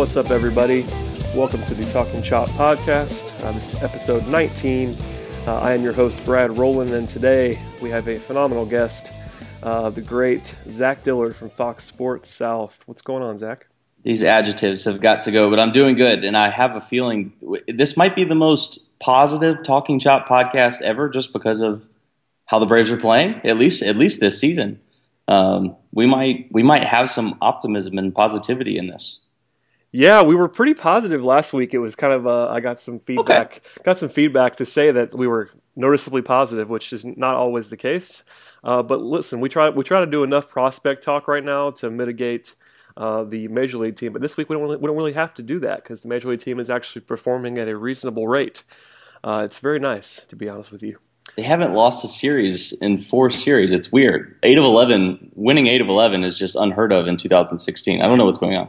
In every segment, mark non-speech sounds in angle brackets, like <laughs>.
What's up, everybody? Welcome to the Talking Chop podcast. Uh, this is episode 19. Uh, I am your host, Brad Rowland, and today we have a phenomenal guest, uh, the great Zach Dillard from Fox Sports South. What's going on, Zach? These adjectives have got to go, but I'm doing good, and I have a feeling this might be the most positive Talking Chop podcast ever, just because of how the Braves are playing. At least, at least this season, um, we might we might have some optimism and positivity in this. Yeah, we were pretty positive last week. It was kind of uh, I got some feedback, okay. got some feedback to say that we were noticeably positive, which is not always the case. Uh, but listen, we try we try to do enough prospect talk right now to mitigate uh, the major league team. But this week we don't really, we don't really have to do that because the major league team is actually performing at a reasonable rate. Uh, it's very nice to be honest with you. They haven't lost a series in four series. It's weird. Eight of eleven, winning eight of eleven is just unheard of in 2016. I don't know what's going on.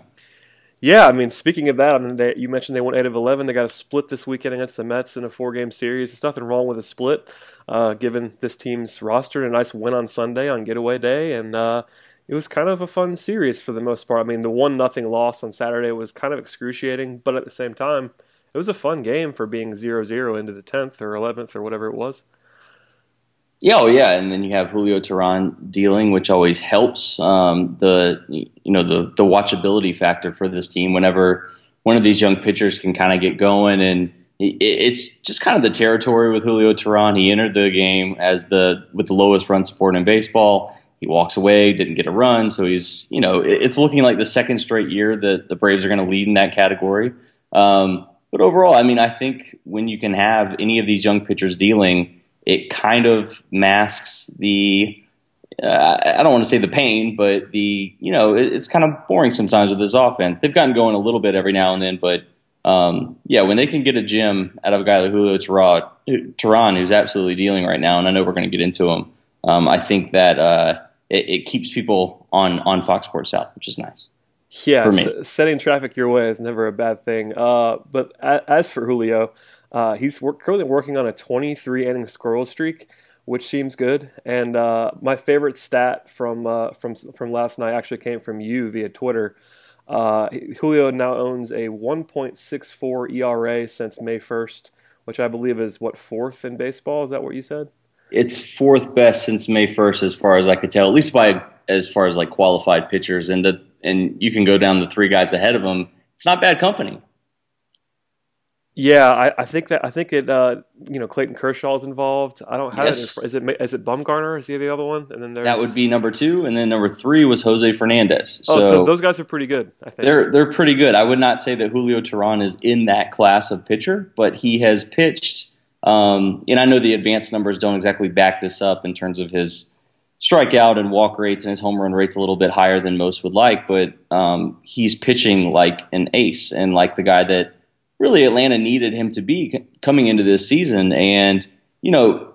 Yeah, I mean, speaking of that, I mean, they, you mentioned they won eight of eleven. They got a split this weekend against the Mets in a four-game series. There's nothing wrong with a split, uh, given this team's roster. And a nice win on Sunday on getaway day, and uh, it was kind of a fun series for the most part. I mean, the one nothing loss on Saturday was kind of excruciating, but at the same time, it was a fun game for being 0-0 into the tenth or eleventh or whatever it was. Yeah, oh yeah, and then you have Julio Teheran dealing, which always helps um, the you know the the watchability factor for this team. Whenever one of these young pitchers can kind of get going, and it, it's just kind of the territory with Julio Teheran. He entered the game as the with the lowest run support in baseball. He walks away, didn't get a run, so he's you know it's looking like the second straight year that the Braves are going to lead in that category. Um, but overall, I mean, I think when you can have any of these young pitchers dealing it kind of masks the uh, I don't want to say the pain, but the you know it, it's kind of boring sometimes with this offense. They've gotten going a little bit every now and then, but um, yeah, when they can get a gem out of a guy like Julio Teheran, who's absolutely dealing right now, and I know we're going to get into him, um, I think that uh, it, it, keeps people on on Fox Sports South, which is nice. Yeah, s- setting traffic your way is never a bad thing. Uh, but as for Julio, uh, he's work, currently working on a 23 inning squirrel streak, which seems good. And uh, my favorite stat from uh, from from last night actually came from you via Twitter. Uh, Julio now owns a 1.64 ERA since May 1st, which I believe is what fourth in baseball. Is that what you said? It's fourth best since May 1st, as far as I could tell, at least by as far as like qualified pitchers. And the, and you can go down the three guys ahead of him. It's not bad company. Yeah, I, I, think that I think it. Uh, you know, Clayton Kershaw is involved. I don't have yes. it. Is it is it Bumgarner? Is he the other one? And then there's... that would be number two, and then number three was Jose Fernandez. So, oh, so those guys are pretty good. I think they're they're pretty good. I would not say that Julio Teheran is in that class of pitcher, but he has pitched. Um, and I know the advanced numbers don't exactly back this up in terms of his strikeout and walk rates and his home run rates a little bit higher than most would like, but um, he's pitching like an ace and like the guy that really Atlanta needed him to be coming into this season. And, you know,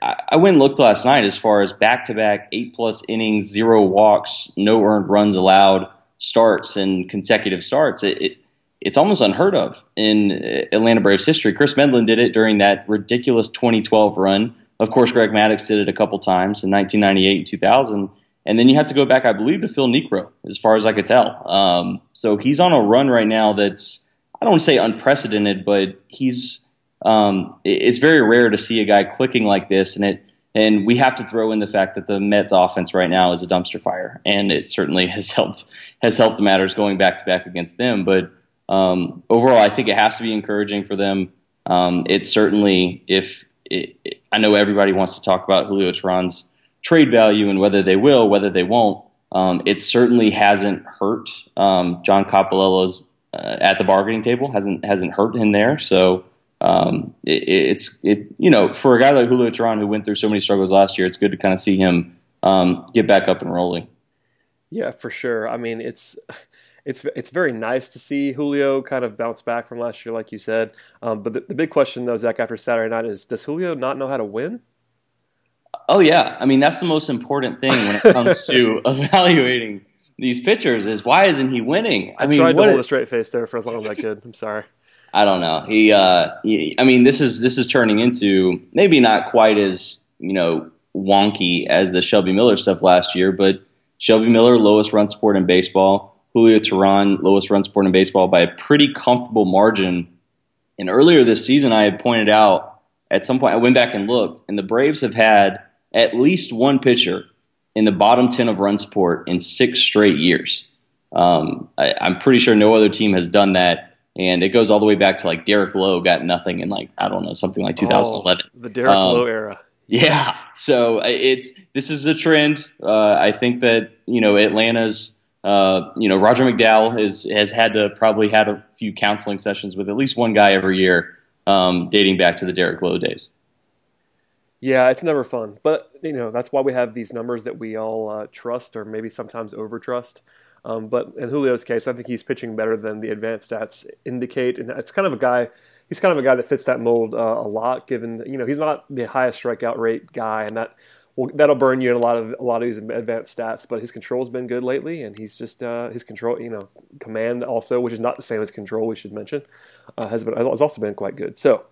I went and looked last night as far as back to back eight plus innings, zero walks, no earned runs allowed starts and consecutive starts. It, it, it's almost unheard of in Atlanta Braves history. Chris Medlen did it during that ridiculous 2012 run. Of course, Greg Maddux did it a couple times in 1998 and 2000. And then you have to go back, I believe, to Phil Niekro, as far as I could tell. Um, so he's on a run right now that's I don't say unprecedented, but he's um, it's very rare to see a guy clicking like this, and it and we have to throw in the fact that the Mets offense right now is a dumpster fire, and it certainly <laughs> has helped has helped matters going back to back against them. But um, overall, I think it has to be encouraging for them. Um, it's certainly if it, it, I know everybody wants to talk about Julio Teheran's trade value and whether they will, whether they won't. Um, it certainly hasn't hurt um, John Coppolella's uh, at the bargaining table. hasn't hasn't hurt him there. So um, it, it's it you know for a guy like Julio Teheran who went through so many struggles last year, it's good to kind of see him um, get back up and rolling. Yeah, for sure. I mean, it's it's it's very nice to see Julio kind of bounce back from last year, like you said. Um, but the, the, big question, though, Zach, after Saturday night is: Does Julio not know how to win? Oh yeah, I mean that's the most important thing when it comes to <laughs> evaluating these pitchers is why isn't he winning? I, I mean, tried to hold a straight face there for as long as I could. I'm sorry. I don't know. He, uh, he, I mean, this is this is turning into maybe not quite as you know wonky as the Shelby Miller stuff last year, but Shelby Miller lowest run support in baseball. Julio Teheran lowest run support in baseball by a pretty comfortable margin. And earlier this season, I had pointed out at some point I went back and looked, and the Braves have had at least one pitcher in the bottom 10 of run support in six straight years. Um, I, am pretty sure no other team has done that. And it goes all the way back to like Derek Lowe got nothing in like, I don't know, something like 2011. Oh, the Derek um, Lowe era. Yeah. So uh, it's, this is a trend. Uh, I think that, you know, Atlanta's, uh, you know, Roger McDowell has, has had to probably had a few counseling sessions with at least one guy every year, um, dating back to the Derek Lowe days. Yeah, it's never fun, but you know that's why we have these numbers that we all uh, trust, or maybe sometimes over trust. Um, but in Julio's case, I think he's pitching better than the advanced stats indicate, and it's kind of a guy. He's kind of a guy that fits that mold uh, a lot. Given you know he's not the highest strikeout rate guy, and that well, that'll burn you in a lot of a lot of these advanced stats. But his control's been good lately, and he's just uh, his control, you know, command also, which is not the same as control. We should mention, uh, has been has also been quite good. So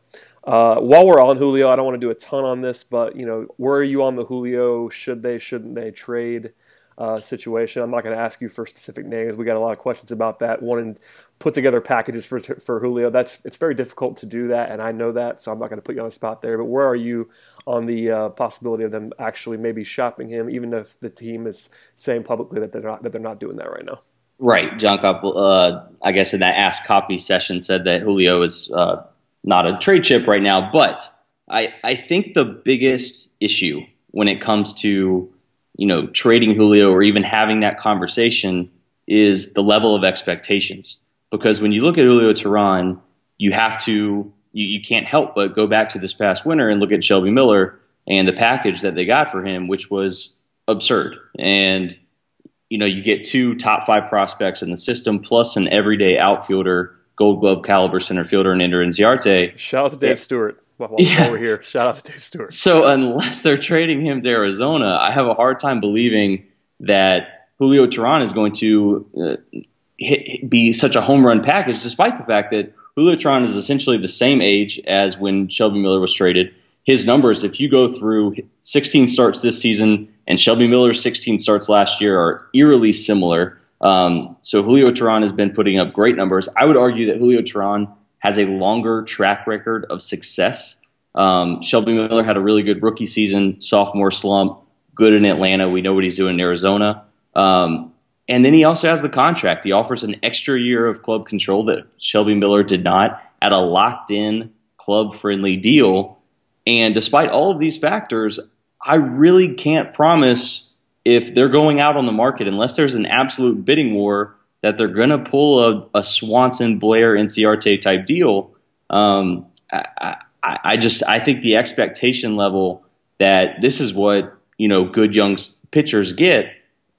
uh, while we're on Julio, I don't want to do a ton on this, but you know, where are you on the Julio? Should they, shouldn't they trade uh, situation? I'm not going to ask you for specific names. We got a lot of questions about that. Wanting put together packages for for Julio. That's it's very difficult to do that, and I know that, so I'm not going to put you on the spot there. But where are you on the uh, possibility of them actually maybe shopping him, even if the team is saying publicly that they're not that they're not doing that right now? Right, John Kopp. Uh, I guess in that Ask Copy session said that Julio is uh, not a trade chip right now. But I, I think the biggest issue when it comes to you know trading Julio or even having that conversation is the level of expectations. Because when you look at Julio Teheran, you have to you, you can't help but go back to this past winter and look at Shelby Miller and the package that they got for him, which was absurd. And you know, you get two top five prospects in the system plus an everyday outfielder Gold Glove caliber center fielder in Ender Inciarte. Shout out to Dave yeah. Stewart. <laughs> While, yeah. we're here, shout out to Dave Stewart. So unless they're trading him to Arizona, I have a hard time believing that Julio Teheran is going to uh, hit, be such a home run package, despite the fact that Julio Teheran is essentially the same age as when Shelby Miller was traded. His numbers, if you go through 16 starts this season and Shelby Miller's 16 starts last year, are eerily similar. Um, so Julio Teheran has been putting up great numbers. I would argue that Julio Teheran has a longer track record of success. Um, Shelby Miller had a really good rookie season, sophomore slump, good in Atlanta. We know what he's doing in Arizona. Um, and then he also has the contract. He offers an extra year of club control that Shelby Miller did not at a locked in, club friendly deal. And despite all of these factors, I really can't promise if they're going out on the market, unless there's an absolute bidding war, that they're going to pull a, a, Swanson Blair Inciarte type deal. Um, I, I, I, just I think the expectation level that this is what you know good young pitchers get.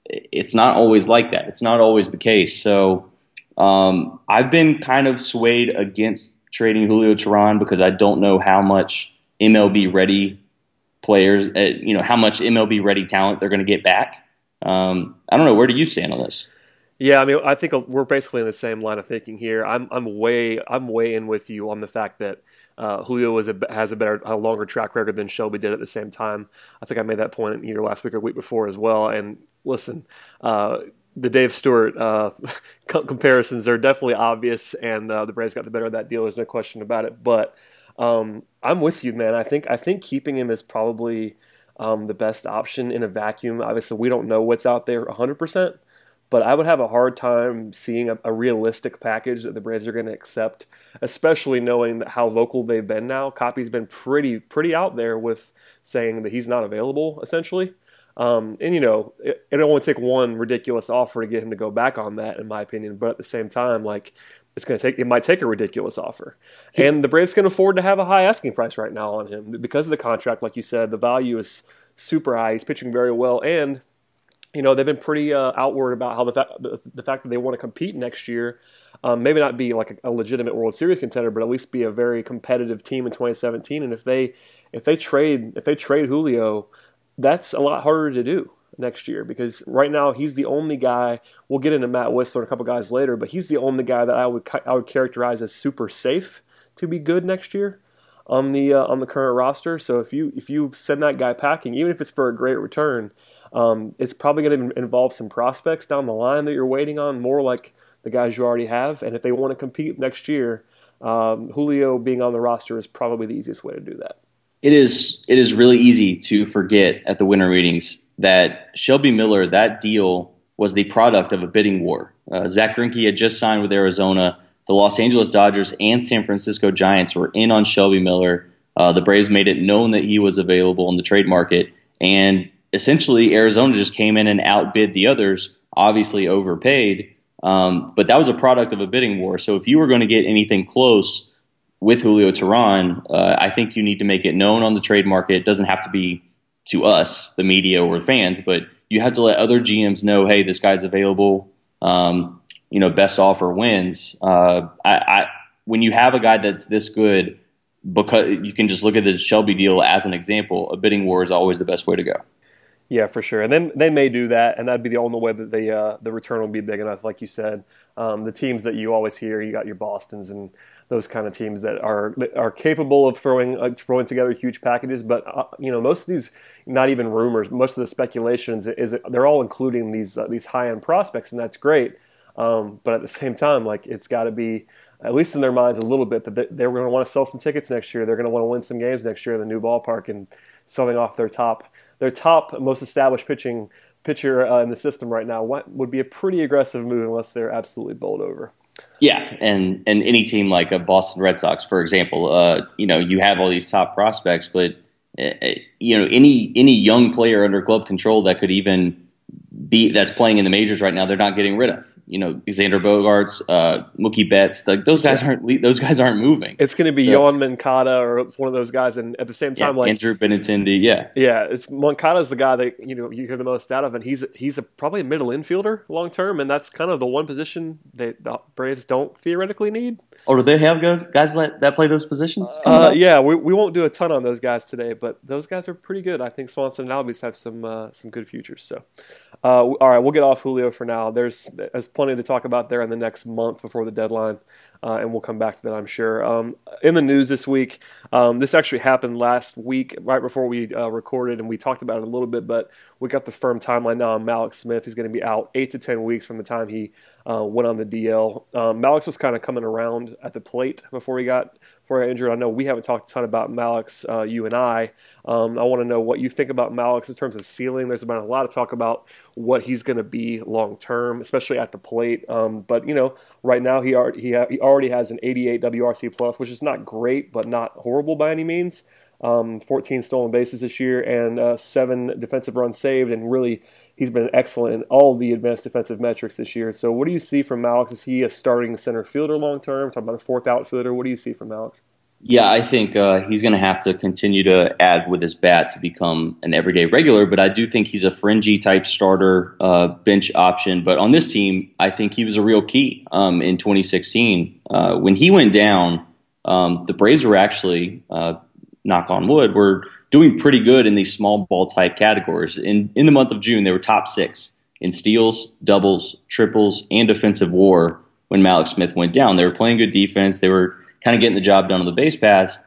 It's not always like that. It's not always the case. So um, I've been kind of swayed against trading Julio Teheran because I don't know how much MLB ready players, uh, you know, how much MLB ready talent they're going to get back. Um, I don't know. Where do you stand on this? Yeah, I mean, I think we're basically in the same line of thinking here. I'm, I'm way, I'm way in with you on the fact that uh, Julio a, has a better, a longer track record than Shelby did at the same time. I think I made that point either last week or week before as well. And listen, uh, the Dave Stewart uh, <laughs> comparisons are definitely obvious, and uh, the Braves got the better of that deal. There's no question about it. But um, I'm with you, man. I think I think keeping him is probably um, the best option in a vacuum. Obviously, we don't know what's out there 100, percent but I would have a hard time seeing a, a realistic package that the Braves are going to accept, especially knowing how vocal they've been now. Copy's been pretty pretty out there with saying that he's not available, essentially. Um, and you know, it, it only take one ridiculous offer to get him to go back on that, in my opinion. But at the same time, like it's going to take it might take a ridiculous offer, and the Braves can afford to have a high asking price right now on him because of the contract. Like you said, the value is super high. He's pitching very well, and you know they've been pretty uh, outward about how the, fa- the, the fact that they want to compete next year. Um, maybe not be like a, a, legitimate World Series contender, but at least be a very competitive team in 2017. And if they if they trade if they trade Julio, that's a lot harder to do next year because right now he's the only guy. We'll get into Matt Wisler and a couple guys later, but he's the only guy that I would I would characterize as super safe to be good next year on the uh, on the current roster. So if you if you send that guy packing, even if it's for a great return, um, it's probably going to involve some prospects down the line that you're waiting on, more like the guys you already have. And if they want to compete next year, um, Julio being on the roster is probably the easiest way to do that. It is. It is really easy to forget at the winter meetings that Shelby Miller, that deal was the product of a bidding war. Uh, Zack Greinke had just signed with Arizona. The Los Angeles Dodgers and San Francisco Giants were in on Shelby Miller. Uh, the Braves made it known that he was available in the trade market, and essentially Arizona just came in and outbid the others. Obviously, overpaid, um, but that was a product of a bidding war. So if you were going to get anything close with Julio Teheran, uh, I think you need to make it known on the trade market. It doesn't have to be to us, the media or fans, but you have to let other GMs know, hey, this guy's available. Um, you know, best offer wins. Uh, I, I, when you have a guy that's this good, because you can just look at the Shelby deal as an example. A bidding war is always the best way to go. Yeah, for sure. And then they may do that, and that'd be the only way that they uh, the return will be big enough. Like you said, um, the teams that you always hear, you got your Boston's and those kind of teams that are are capable of throwing uh, throwing together huge packages. But uh, you know, most of these, not even rumors, most of the speculations is they're all including these uh, these high end prospects, and that's great. Um, but at the same time, like it's got to be at least in their minds a little bit that they're going to want to sell some tickets next year. They're going to want to win some games next year in the new ballpark and selling off their top their top most established pitching pitcher uh, in the system right now would be a pretty aggressive move unless they're absolutely bowled over. And and any team like a Boston Red Sox, for example, uh, you know, you have all these top prospects, but uh, you know, any any young player under club control that could even be that's playing in the majors right now, they're not getting rid of you know Xander Bogaerts, uh, Mookie Betts. Like those guys aren't those guys aren't moving. It's going to be so, Yoan Moncada or one of those guys, and at the same time, yeah, like Andrew Benintendi, yeah, yeah. It's Moncada's the guy that you know you hear the most out of, and he's he's a, probably a middle infielder long term, and that's kind of the one position that the Braves don't theoretically need. Or do they have guys guys that play those positions? Uh, yeah, we, we won't do a ton on those guys today, but those guys are pretty good. I think Swanson and Albies have some uh, some good futures. So, uh, all right, we'll get off Julio for now. There's there's plenty to talk about there in the next month before the deadline, uh, and we'll come back to that, I'm sure. Um, in the news this week, um, this actually happened last week, right before we uh, recorded, and we talked about it a little bit, but we got the firm timeline now on Mallex Smith. He's going to be out eight to ten weeks from the time he uh, went on the DL. Um, Mallex was kind of coming around at the plate before he got before he got injured. I know we haven't talked a ton about Mallex, uh, you and I. Um, I want to know what you think about Mallex in terms of ceiling. There's been a lot of talk about what he's going to be long term, especially at the plate. Um, but you know, right now he already, he, ha- he already has an 88 WRC plus, which is not great, but not horrible by any means. Um, 14 stolen bases this year and uh, seven defensive runs saved, and really he's been excellent in all the advanced defensive metrics this year. So, what do you see from Mallex? Is he a starting center fielder long term? Talking about a fourth outfielder, what do you see from Mallex? Yeah, I think uh, he's going to have to continue to add with his bat to become an everyday regular. But I do think he's a fringy type starter, uh, bench option. But on this team, I think he was a real key um, in 2016 uh, when he went down. Um, the Braves were actually, uh, knock on wood, were doing pretty good in these small ball type categories. In in the month of June, they were top six in steals, doubles, triples, and defensive WAR. When Mallex Smith went down, they were playing good defense. They were kind of getting the job done on the base paths.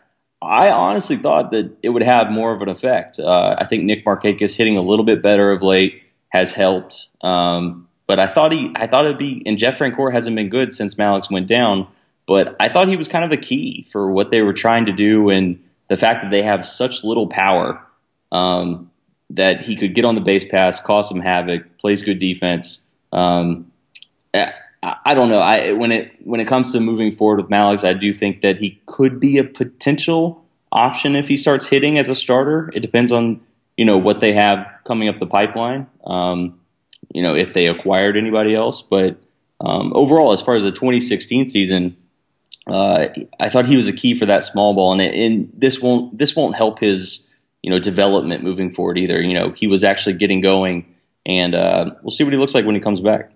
I honestly thought that it would have more of an effect. Uh, I think Nick Markakis hitting a little bit better of late has helped. Um, but I thought he, I thought it'd be, and Jeff Francoeur hasn't been good since Mallex went down. But I thought he was kind of a key for what they were trying to do, and the fact that they have such little power um, that he could get on the base pass, cause some havoc, plays good defense. Um, I, I don't know. I when it when it comes to moving forward with Mallex, I do think that he could be a potential option if he starts hitting as a starter. It depends on you know what they have coming up the pipeline. Um, you know if they acquired anybody else, but um, overall, as far as the 2016 season, uh, I thought he was a key for that small ball, and, it, and this won't this won't help his you know development moving forward either. You know he was actually getting going, and uh, we'll see what he looks like when he comes back.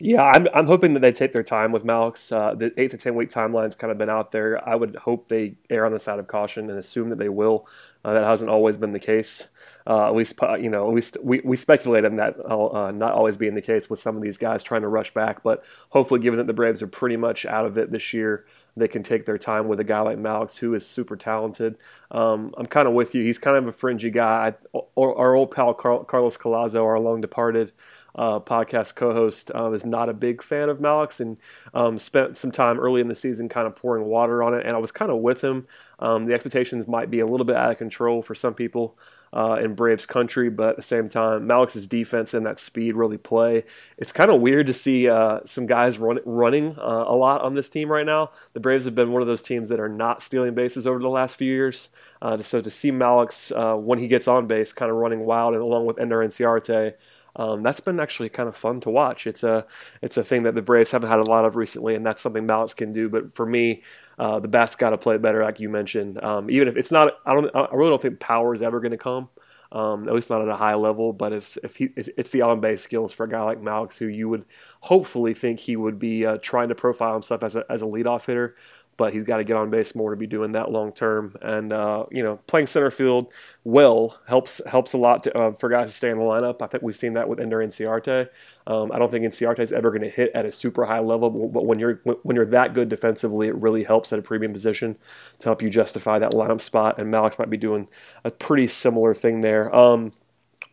Yeah, I'm, I'm hoping that they take their time with Mallex. Uh, the eight to ten week timeline's kind of been out there. I would hope they err on the side of caution and assume that they will. Uh, that hasn't always been the case. Uh, at least, you know, at least we, we speculate on that uh, not always being the case with some of these guys trying to rush back. But hopefully, given that the Braves are pretty much out of it this year, they can take their time with a guy like Mallex, who is super talented. Um, I'm kind of with you. He's kind of a fringy guy. Our, our old pal Carlos Collazo, our long departed, uh, podcast co-host um, is not a big fan of Mallex and um, spent some time early in the season kind of pouring water on it. And I was kind of with him. Um, the expectations might be a little bit out of control for some people uh, in Braves country, but at the same time, Mallex's defense and that speed really play. It's kind of weird to see uh, some guys run, running uh, a lot on this team right now. The Braves have been one of those teams that are not stealing bases over the last few years. Uh, so to see Mallex uh, when he gets on base, kind of running wild, and along with Ender Inciarte, um, that's been actually kind of fun to watch. It's a it's a thing that the Braves haven't had a lot of recently, and that's something Mallex can do. But for me, uh, the bats got to play better, like you mentioned. Um, even if it's not, I don't, I really don't think power is ever going to come. Um, at least not at a high level. But if if he, it's the on base skills for a guy like Mallex, who you would hopefully think he would be uh, trying to profile himself as a as a leadoff hitter but he's got to get on base more to be doing that long term. And uh, you know, playing center field well helps helps a lot to, uh, for guys to stay in the lineup. I think we've seen that with Ender Inciarte. Um, I don't think Inciarte is ever going to hit at a super high level, but when you're when you're that good defensively, it really helps at a premium position to help you justify that lineup spot. And Mallex might be doing a pretty similar thing there. Um,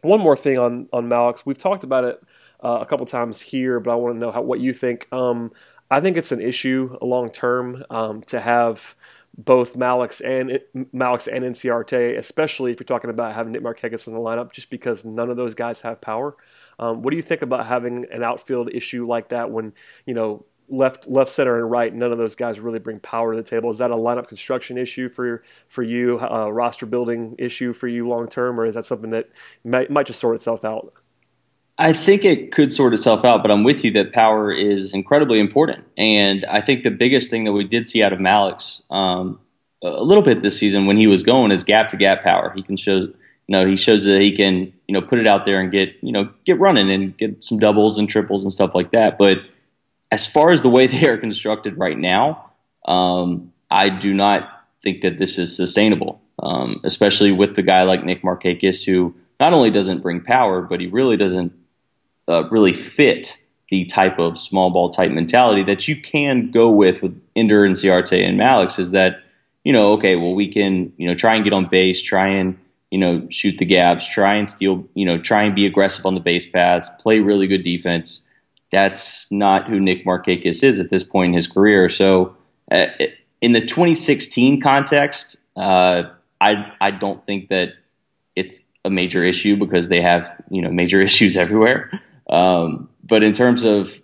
one more thing on on Mallex, we've talked about it. Uh, a couple times here, but I want to know how, what you think. Um, I think it's an issue long term um, to have both Mallex and Mallex and Inciarte, especially if you're talking about having Nick Markakis in the lineup, just because none of those guys have power. Um, what do you think about having an outfield issue like that when you know left, left, center, and right? None of those guys really bring power to the table. Is that a lineup construction issue for for you, a roster building issue for you long term, or is that something that might, might just sort itself out? I think it could sort itself out, but I'm with you that power is incredibly important. And I think the biggest thing that we did see out of Mallex um, a little bit this season when he was going is gap to gap power. He can show, you know, he shows that he can, you know, put it out there and get, you know, get running and get some doubles and triples and stuff like that. But as far as the way <laughs> they are constructed right now, um, I do not think that this is sustainable, um, especially with the guy like Nick Markakis, who not only doesn't bring power, but he really doesn't uh, really fit the type of small ball type mentality that you can go with with Ender Inciarte and Mallex is that, you know, okay, well, we can, you know, try and get on base, try and, you know, shoot the gaps, try and steal, you know, try and be aggressive on the base paths, play really good defense. That's not who Nick Markakis is at this point in his career. So, uh, in the 2016 context, uh, I I don't think that it's a major issue because they have you know major <laughs> issues everywhere. Um, but in terms of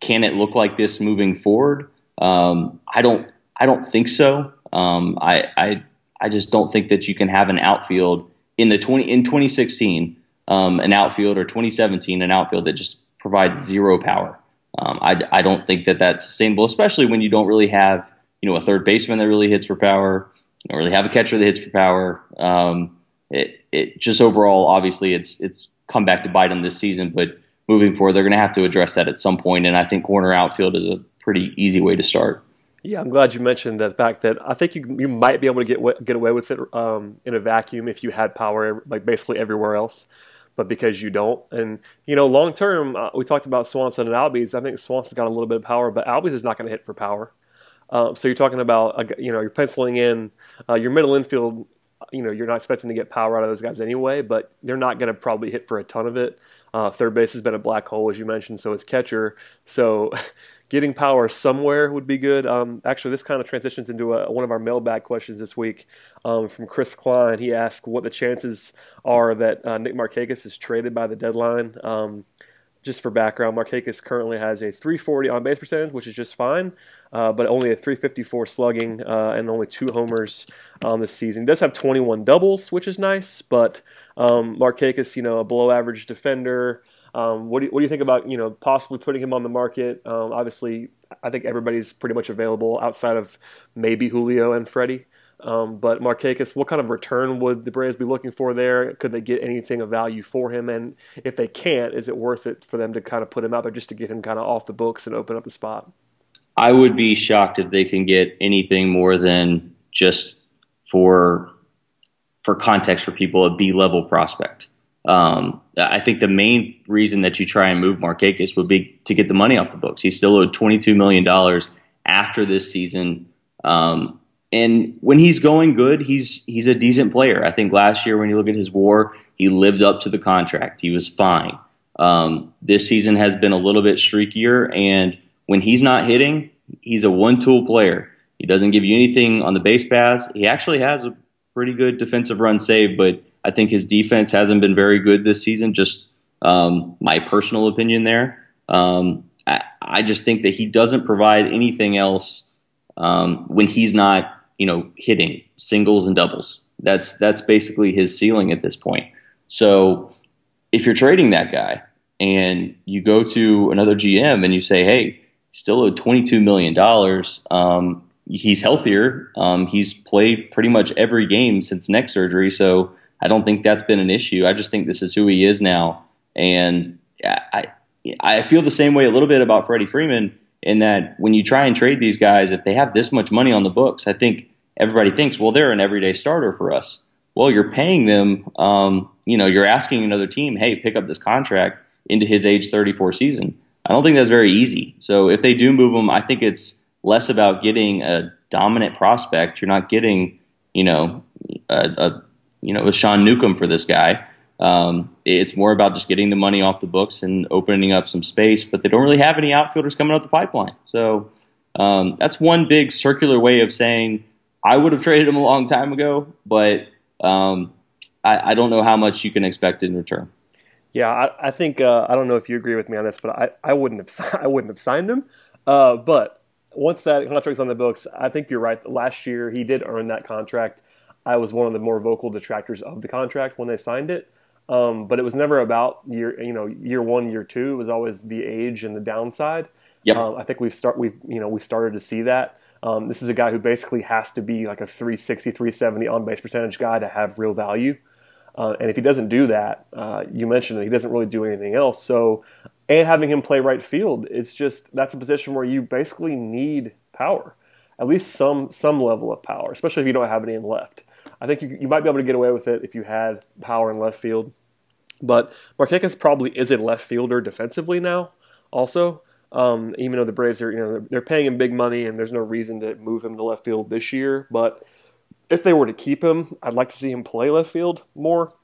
can it look like this moving forward, um, I don't I don't think so. Um, I, I I just don't think that you can have an outfield in the twenty in 2016 um, an outfield or 2017 an outfield that just provides zero power. Um, I, I don't think that that's sustainable, especially when you don't really have you know a third baseman that really hits for power. You don't really have a catcher that hits for power. Um, it it just overall, obviously, it's it's come back to bite them this season, but moving forward, they're going to have to address that at some point, and I think corner outfield is a pretty easy way to start. Yeah, I'm glad you mentioned the fact that I think you you might be able to get get away with it um, in a vacuum if you had power like basically everywhere else, but because you don't, and you know, long term, uh, we talked about Swanson and Albies. I think Swanson's got a little bit of power, but Albies is not going to hit for power. Um, so you're talking about you know you're penciling in uh, your middle infield. You know you're not expecting to get power out of those guys anyway, but they're not going to probably hit for a ton of it. Uh, third base has been a black hole, as you mentioned, so is catcher. So <laughs> getting power somewhere would be good. Um, actually, this kind of transitions into a, one of our mailbag questions this week um, from Chris Klein. He asked what the chances are that uh, Nick Markakis is traded by the deadline. Um, just for background, Markakis currently has a 340 on base percentage, which is just fine, uh, but only a 354 slugging uh, and only two homers on this season. He does have 21 doubles, which is nice, but um, Markakis, you know, a below average defender. Um, what, do you, what do you think about you know possibly putting him on the market? Um, obviously, I think everybody's pretty much available outside of maybe Julio and Freddie. Um, but Markakis, what kind of return would the Braves be looking for there? Could they get anything of value for him? And if they can't, is it worth it for them to kind of put him out there just to get him kind of off the books and open up the spot? I would be shocked if they can get anything more than just for for context for people a B level prospect. Um, I think the main reason that you try and move Markakis would be to get the money off the books. He's still owed twenty two million dollars after this season. Um, and when he's going good, he's he's a decent player. I think last year when you look at his WAR, he lived up to the contract. He was fine. Um, this season has been a little bit streakier, and when he's not hitting, he's a one-tool player. He doesn't give you anything on the base pass. He actually has a pretty good defensive run save, but I think his defense hasn't been very good this season. Just um, my personal opinion there. Um, I, I, just think that he doesn't provide anything else um, when he's not you know, hitting singles and doubles. That's that's basically his ceiling at this point. So if you're trading that guy and you go to another GM and you say, "Hey, still owe 22 million dollars. Um, he's healthier. Um, he's played pretty much every game since neck surgery, so I don't think that's been an issue. I just think this is who he is now, and I I feel the same way a little bit about Freddie Freeman in that when you try and trade these guys, if they have this much money on the books, I think everybody thinks, well, they're an everyday starter for us. Well, you're paying them, um, you know, you're asking another team, hey, pick up this contract into his age 34 season. I don't think that's very easy. So if they do move him, I think it's less about getting a dominant prospect. You're not getting, you know, a, a you know, a Sean Newcomb for this guy. Um, it's more about just getting the money off the books and opening up some space, but they don't really have any outfielders coming up the pipeline. So um, that's one big circular way of saying I would have traded him a long time ago, but um, I, I, don't know how much you can expect in return. Yeah, I, I think uh, I don't know if you agree with me on this, but I, I wouldn't have <laughs> I wouldn't have signed him. Uh, but once that contract's on the books, I think you're right. Last year he did earn that contract. I was one of the more vocal detractors of the contract when they signed it. Um, but it was never about year, you know, year one, year two. It was always the age and the downside. Yep. Um, I think we've start we've you know we started to see that. Um, this is a guy who basically has to be like a 360, 370 on base percentage guy to have real value. Uh, and if he doesn't do that, uh, you mentioned that he doesn't really do anything else. So, and having him play right field, it's just that's a position where you basically need power, at least some some level of power, especially if you don't have any in left. I think you, you might be able to get away with it if you had power in left field. But Markakis probably is a left fielder defensively now, also. Um, even though the Braves are, you know, they're paying him big money and there's no reason to move him to left field this year. But if they were to keep him, I'd like to see him play left field more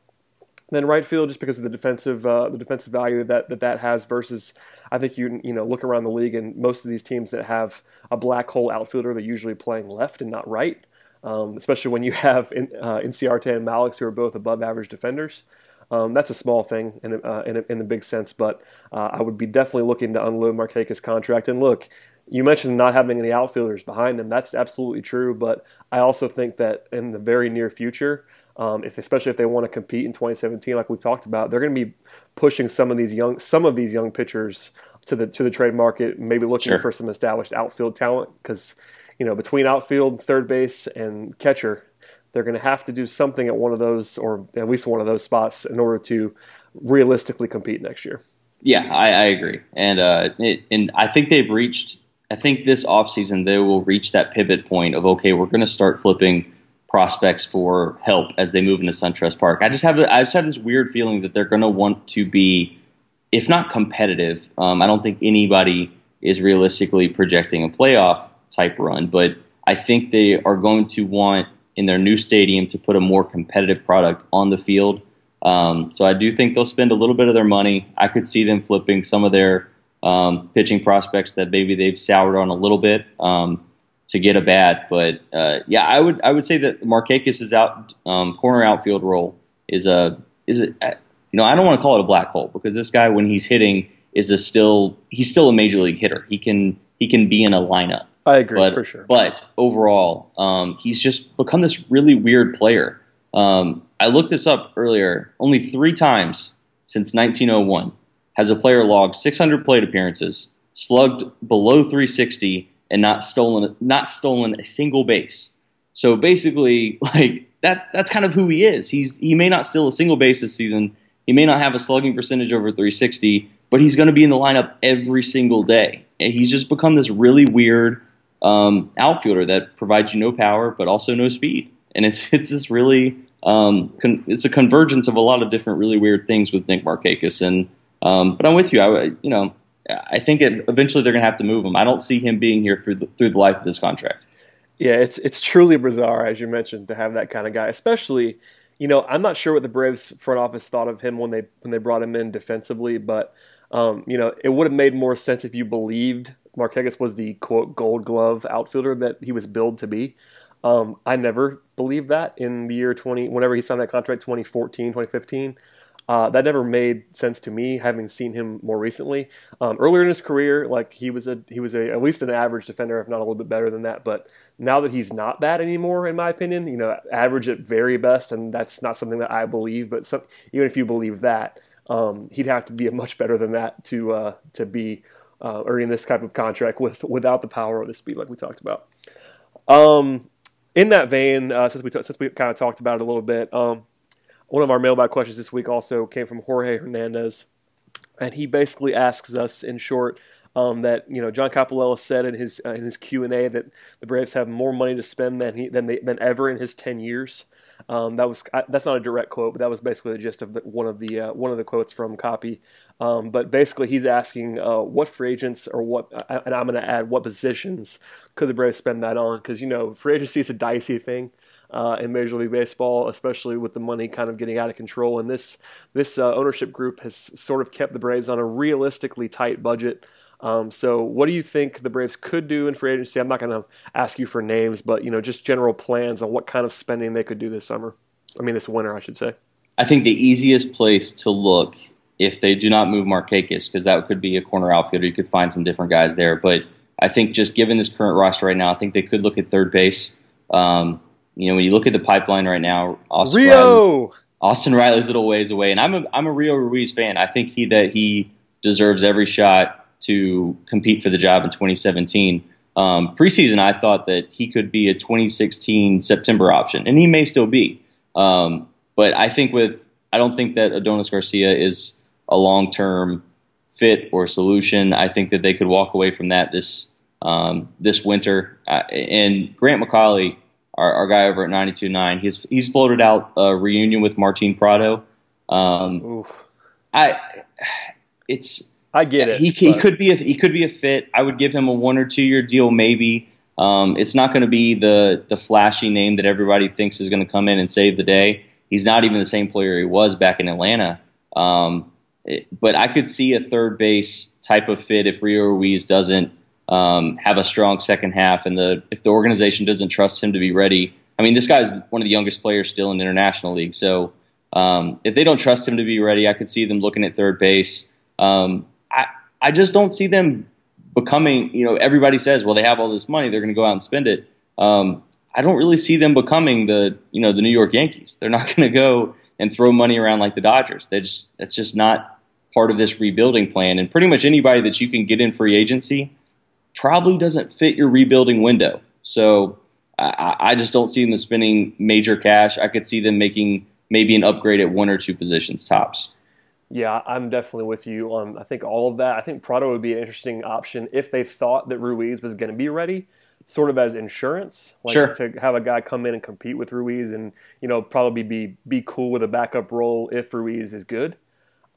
than right field, just because of the defensive uh, the defensive value that, that that has. Versus, I think you you know look around the league and most of these teams that have a black hole outfielder, they're usually playing left and not right. Um, especially when you have in, uh, Inciarte and who are both above average defenders. Um, that's a small thing in, uh, in, in, the big sense, but uh, I would be definitely looking to unload Markakis' contract. And look, you mentioned not having any outfielders behind him. That's absolutely true, but I also think that in the very near future, um, if especially if they want to compete in 2017, like we talked about, they're going to be pushing some of these young some of these young pitchers to the to the trade market, maybe looking sure. for some established outfield talent because you know between outfield, third base, and catcher, they're going to have to do something at one of those, or at least one of those spots, in order to realistically compete next year. Yeah, I, I agree, and uh, it, and I think they've reached. I think this offseason they will reach that pivot point of okay, we're going to start flipping prospects for help as they move into SunTrust Park. I just have I just have this weird feeling that they're going to want to be, if not competitive. Um, I don't think anybody is realistically projecting a playoff type run, but I think they are going to want in their new stadium to put a more competitive product on the field. Um, so I do think they'll spend a little bit of their money. I could see them flipping some of their um, pitching prospects that maybe they've soured on a little bit um, to get a bat. But uh, yeah, I would I would say that Markakis' out um, corner outfield role is a is a you know I don't want to call it a black hole because this guy when he's hitting is a still he's still a major league hitter. He can he can be in a lineup. I agree but, for sure. But overall, um, he's just become this really weird player. Um, I looked this up earlier. Only three times since 1901 has a player logged 600 plate appearances, slugged below 360, and not stolen not stolen a single base. So basically, <laughs> like that's that's kind of who he is. He's he may not steal a single base this season. He may not have a slugging percentage over 360, but he's going to be in the lineup every single day. And he's just become this really weird um, outfielder that provides you no power but also no speed. And it's <laughs> it's this really um, con- it's a convergence of a lot of different really weird things with Nick Markakis. And um, but I'm with you. I you know I think it, eventually they're going to have to move him. I don't see him being here through the, through the life of this contract. Yeah, it's it's truly bizarre, as you mentioned, to have that kind of guy. Especially, you know, I'm not sure what the Braves front office thought of him when they when they brought him in defensively, but um, you know, it would have made more sense if you believed Markakis was the quote Gold Glove outfielder that he was billed to be. Um, I never believed that in the year 20, whenever he signed that contract, 2014, 2015. Uh, that never made sense to me, having seen him more recently. Um, earlier in his career, like he was a he was a at least an average defender, if not a little bit better than that. But now that he's not that anymore, in my opinion, you know, average at very best, and that's not something that I believe. But some, even if you believe that, um, he'd have to be a much better than that to uh, to be uh, earning this type of contract with without the power or the speed, like we talked about. Um, in that vein, uh, since we t- since we kind of talked about it a little bit, um, one of our mailbag questions this week also came from Jorge Hernandez, and he basically asks us, in short, um, that you know John Coppolella said in his uh, in his Q and A that the Braves have more money to spend than he than they, than ever in his ten years. Um, that was that's not a direct quote, but that was basically the gist of the, one of the uh, one of the quotes from Copy. Um, but basically, he's asking uh, what free agents or what, uh, and I'm going to add what positions could the Braves spend that on? Because you know, free agency is a dicey thing uh, in Major League Baseball, especially with the money kind of getting out of control. And this this uh, ownership group has sort of kept the Braves on a realistically tight budget. Um, so, what do you think the Braves could do in free agency? I'm not going to ask you for names, but you know, just general plans on what kind of spending they could do this summer. I mean, this winter, I should say. I think the easiest place to look if they do not move Markakis, because that could be a corner outfielder, you could find some different guys there. But I think just given this current roster right now, I think they could look at third base. Um, you know, when you look at the pipeline right now, Austin Rio, Riley, Austin Riley's a little ways away, and I'm a I'm a Rio Ruiz fan. I think he that he deserves every shot to compete for the job in 2017. Um, preseason, I thought that he could be a 2016 September option, and he may still be. Um, but I think with I don't think that Adonis Garcia is a long term fit or solution. I think that they could walk away from that this um, this winter. Uh, and Grant McAuley our, our guy over at 92.9. He's he's floated out a reunion with Martin Prado. Um, I it's I get it. He, he could be a, he could be a fit. I would give him a one or two year deal maybe. Um, it's not going to be the the flashy name that everybody thinks is going to come in and save the day. He's not even the same player he was back in Atlanta. Um, it, but I could see a third base type of fit if Rio Ruiz doesn't um, have a strong second half, and the if the organization doesn't trust him to be ready, I mean, this guy's one of the youngest players still in the international league. So um, if they don't trust him to be ready, I could see them looking at third base. Um, I I just don't see them becoming. You know, everybody says, well, they have all this money, they're going to go out and spend it. Um, I don't really see them becoming the you know the New York Yankees. They're not <laughs> going to go and throw money around like the Dodgers. They just that's just not part of this rebuilding plan. And pretty much anybody that you can get in free agency probably doesn't fit your rebuilding window. So I, I just don't see them spending major cash. I could see them making maybe an upgrade at one or two positions tops. Yeah, I'm definitely with you on. I think all of that. I think Prado would be an interesting option if they thought that Ruiz was going to be ready, sort of as insurance, like sure. to have a guy come in and compete with Ruiz, and you know probably be be cool with a backup role if Ruiz is good.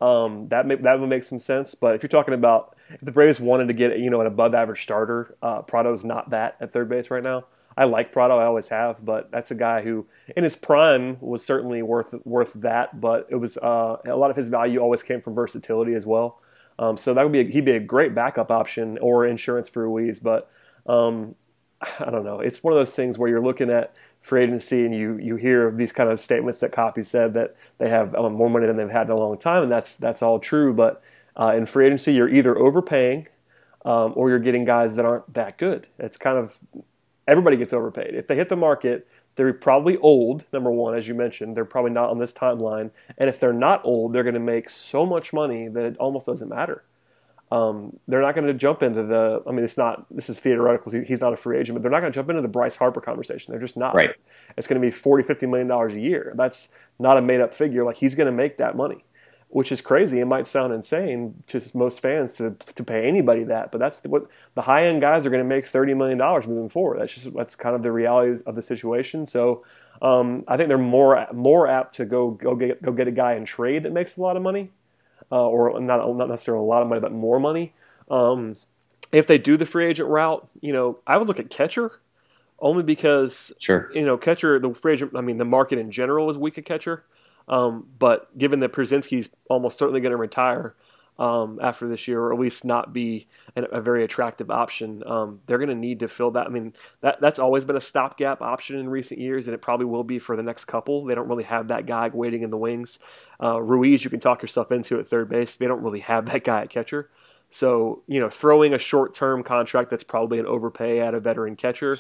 Um, that may, that would make some sense. But if you're talking about if the Braves wanted to get you know an above average starter, uh, Prado's not that at third base right now. I like Prado, I always have, but that's a guy who, in his prime, was certainly worth worth that. But it was uh, a lot of his value always came from versatility as well. Um, so that would be a, he'd be a great backup option or insurance for Ruiz. But um, <sighs> I don't know. It's one of those things where you're looking at free agency and you you hear these kind of statements that Copy said that they have um, more money than they've had in a long time, and that's that's all true. But Uh, in free agency, you're either overpaying um, or you're getting guys that aren't that good. It's kind of everybody gets overpaid. If they hit the market, they're probably old, number one, as you mentioned. They're probably not on this timeline. And if they're not old, they're going to make so much money that it almost doesn't matter. Um, they're not going to jump into the. I mean, it's not. This is theoretical. He's not a free agent, but they're not going to jump into the Bryce Harper conversation. They're just not. Right. It's going to be 40, 50 million dollars a year. That's not a made up figure. Like he's going to make that money, which is crazy. It might sound insane to most fans to to pay anybody that, but that's what the high end guys are going to make thirty million dollars moving forward. That's just that's kind of the reality of the situation. So. Um, I think they're more more apt to go go get go get a guy in trade that makes a lot of money uh, or not not necessarily a lot of money, but more money. Um, if they do the free agent route, you know, I would look at catcher only because sure. you know catcher the free agent. I mean, the market in general is weak at catcher. Um, but given that Pierzynski's almost certainly going to retire, um, after this year, or at least not be an, a very attractive option. Um, they're going to need to fill that. I mean, that that's always been a stopgap option in recent years, and it probably will be for the next couple. They don't really have that guy waiting in the wings. Uh, Ruiz, you can talk yourself into at third base. They don't really have that guy at catcher. So, you know, throwing a short term contract that's probably an overpay at a veteran catcher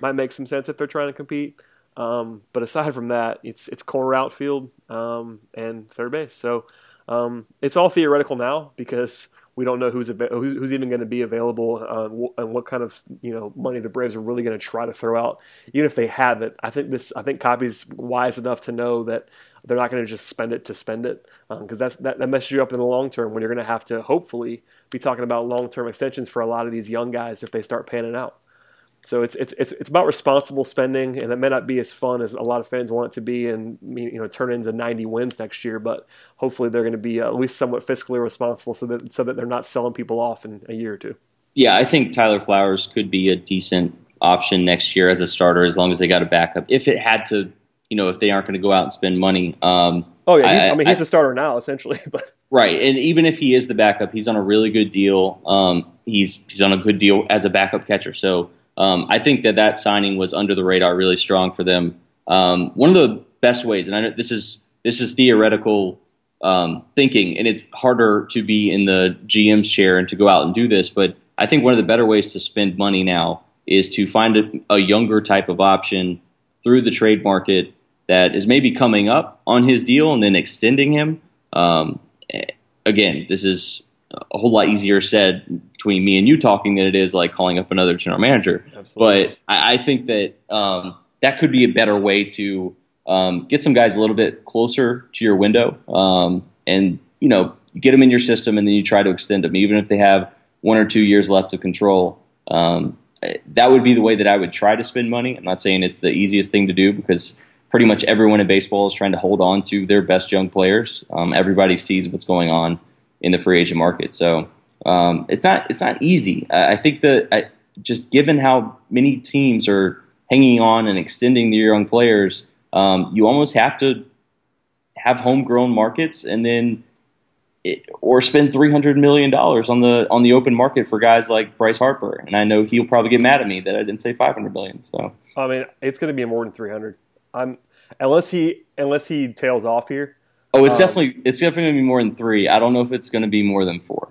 might make some sense if they're trying to compete. Um, but aside from that, it's it's corner outfield um, and third base. So um, it's all theoretical now because we don't know who's who's even going to be available uh, and what kind of you know money the Braves are really going to try to throw out. Even if they have it, I think this I think Coppy's wise enough to know that they're not going to just spend it to spend it because um, that's that, that messes you up in the long term when you're going to have to hopefully be talking about long term extensions for a lot of these young guys if they start panning out. So it's it's it's it's about responsible spending, and it may not be as fun as a lot of fans want it to be, and you know turn into 90 wins next year. But hopefully they're going to be at least somewhat fiscally responsible, so that so that they're not selling people off in a year or two. Yeah, I think Tyler Flowers could be a decent option next year as a starter, as long as they got a backup. If it had to, you know, if they aren't going to go out and spend money. Um, oh yeah, I, I, mean he's I, a starter now essentially, <laughs> but right. And even if he is the backup, he's on a really good deal. Um, he's he's on a good deal as a backup catcher, so um, I think that that signing was under the radar really strong for them. Um, one of the best ways, and I know this is this is theoretical um, thinking, and it's harder to be in the GM's chair and to go out and do this. But I think one of the better ways to spend money now is to find a, a younger type of option through the trade market that is maybe coming up on his deal and then extending him. Um, again, this is a whole lot easier said between me and you talking than it is like calling up another general manager. Absolutely. But I, I think that um, that could be a better way to um, get some guys a little bit closer to your window, um, and you know, get them in your system, and then you try to extend them, even if they have one or two years left to control. Um, that would be the way that I would try to spend money. I'm not saying it's the easiest thing to do because pretty much everyone in baseball is trying to hold on to their best young players. Um, everybody sees what's going on in the free agent market. So um, it's not it's not easy. I, I think that I, just given how many teams are hanging on and extending their young players, um, you almost have to have homegrown markets and then. It, or spend three hundred million dollars on the on the open market for guys like Bryce Harper, and I know he'll probably get mad at me that I didn't say five hundred million. So I mean, it's going to be more than three hundred. I'm unless he unless he tails off here. Oh, it's um, definitely it's definitely going to be more than three. I don't know if it's going to be more than four.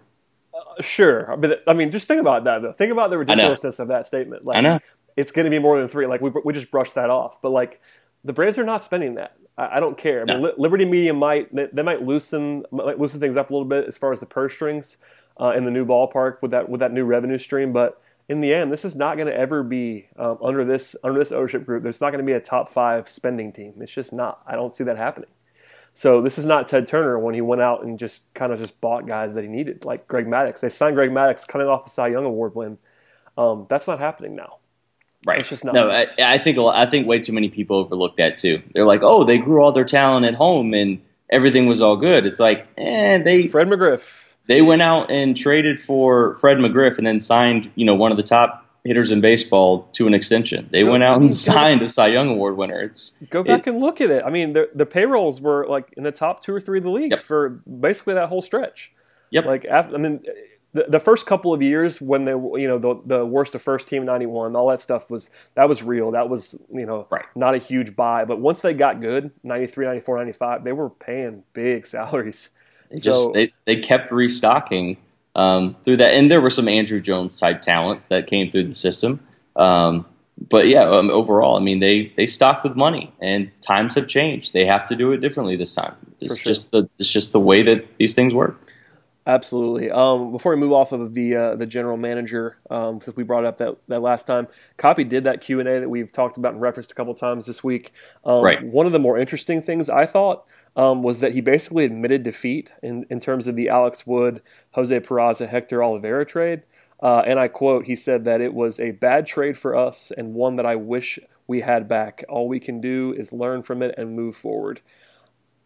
Uh, sure, but I mean, just think about that. Though. Think about the ridiculousness of that statement. Like, I know it's going to be more than three. Like we we just brushed that off, but like the Braves are not spending that. I, I don't care. No. I mean, Liberty Media might they, they, might loosen might loosen things up a little bit as far as the purse strings uh, in the new ballpark with that with that new revenue stream, but in the end, this is not going to ever be um, under this under this ownership group. There's not going to be a top five spending team. It's just not. I don't see that happening. So this is not Ted Turner when he went out and just kind of just bought guys that he needed, like Greg Maddux. They signed Greg Maddux coming off the Cy Young Award win. Um, that's not happening now. Right. It's just not. No, I, I, think I think way too many people overlook that too. They're like, oh, they grew all their talent at home and everything was all good. It's like, eh, they Fred McGriff. They went out and traded for Fred McGriff and then signed, you know, one of the top hitters in baseball to an extension. They go, went out and signed a Cy Young Award winner. It's go back it, and look at it. I mean, the the payrolls were like in the top two or three of the league yep. for basically that whole stretch. Yep. Like after, I mean, the, the first couple of years when they you know the the worst of first team ninety one, all that stuff was that was real. That was you know right. not a huge buy. But once they got good, 93, 94, 95, they were paying big <laughs> salaries They just so, they, they kept restocking um, through that, and there were some Andruw Jones type talents that came through the system. Um, but yeah, um, overall, I mean, they they stock with money, and times have changed. They have to do it differently this time. It's sure. just the it's just the way that these things work. Absolutely. Um, before we move off of the uh, the general manager, um, since we brought up that, that last time, Coppy did that Q and A that we've talked about and referenced a couple times this week. Um, right. One of the more interesting things I thought um, was that he basically admitted defeat in, in terms of the Alex Wood, Jose Peraza, Hector Olivera trade. Uh, and I quote, he said that it was a bad trade for us and one that I wish we had back. All we can do is learn from it and move forward.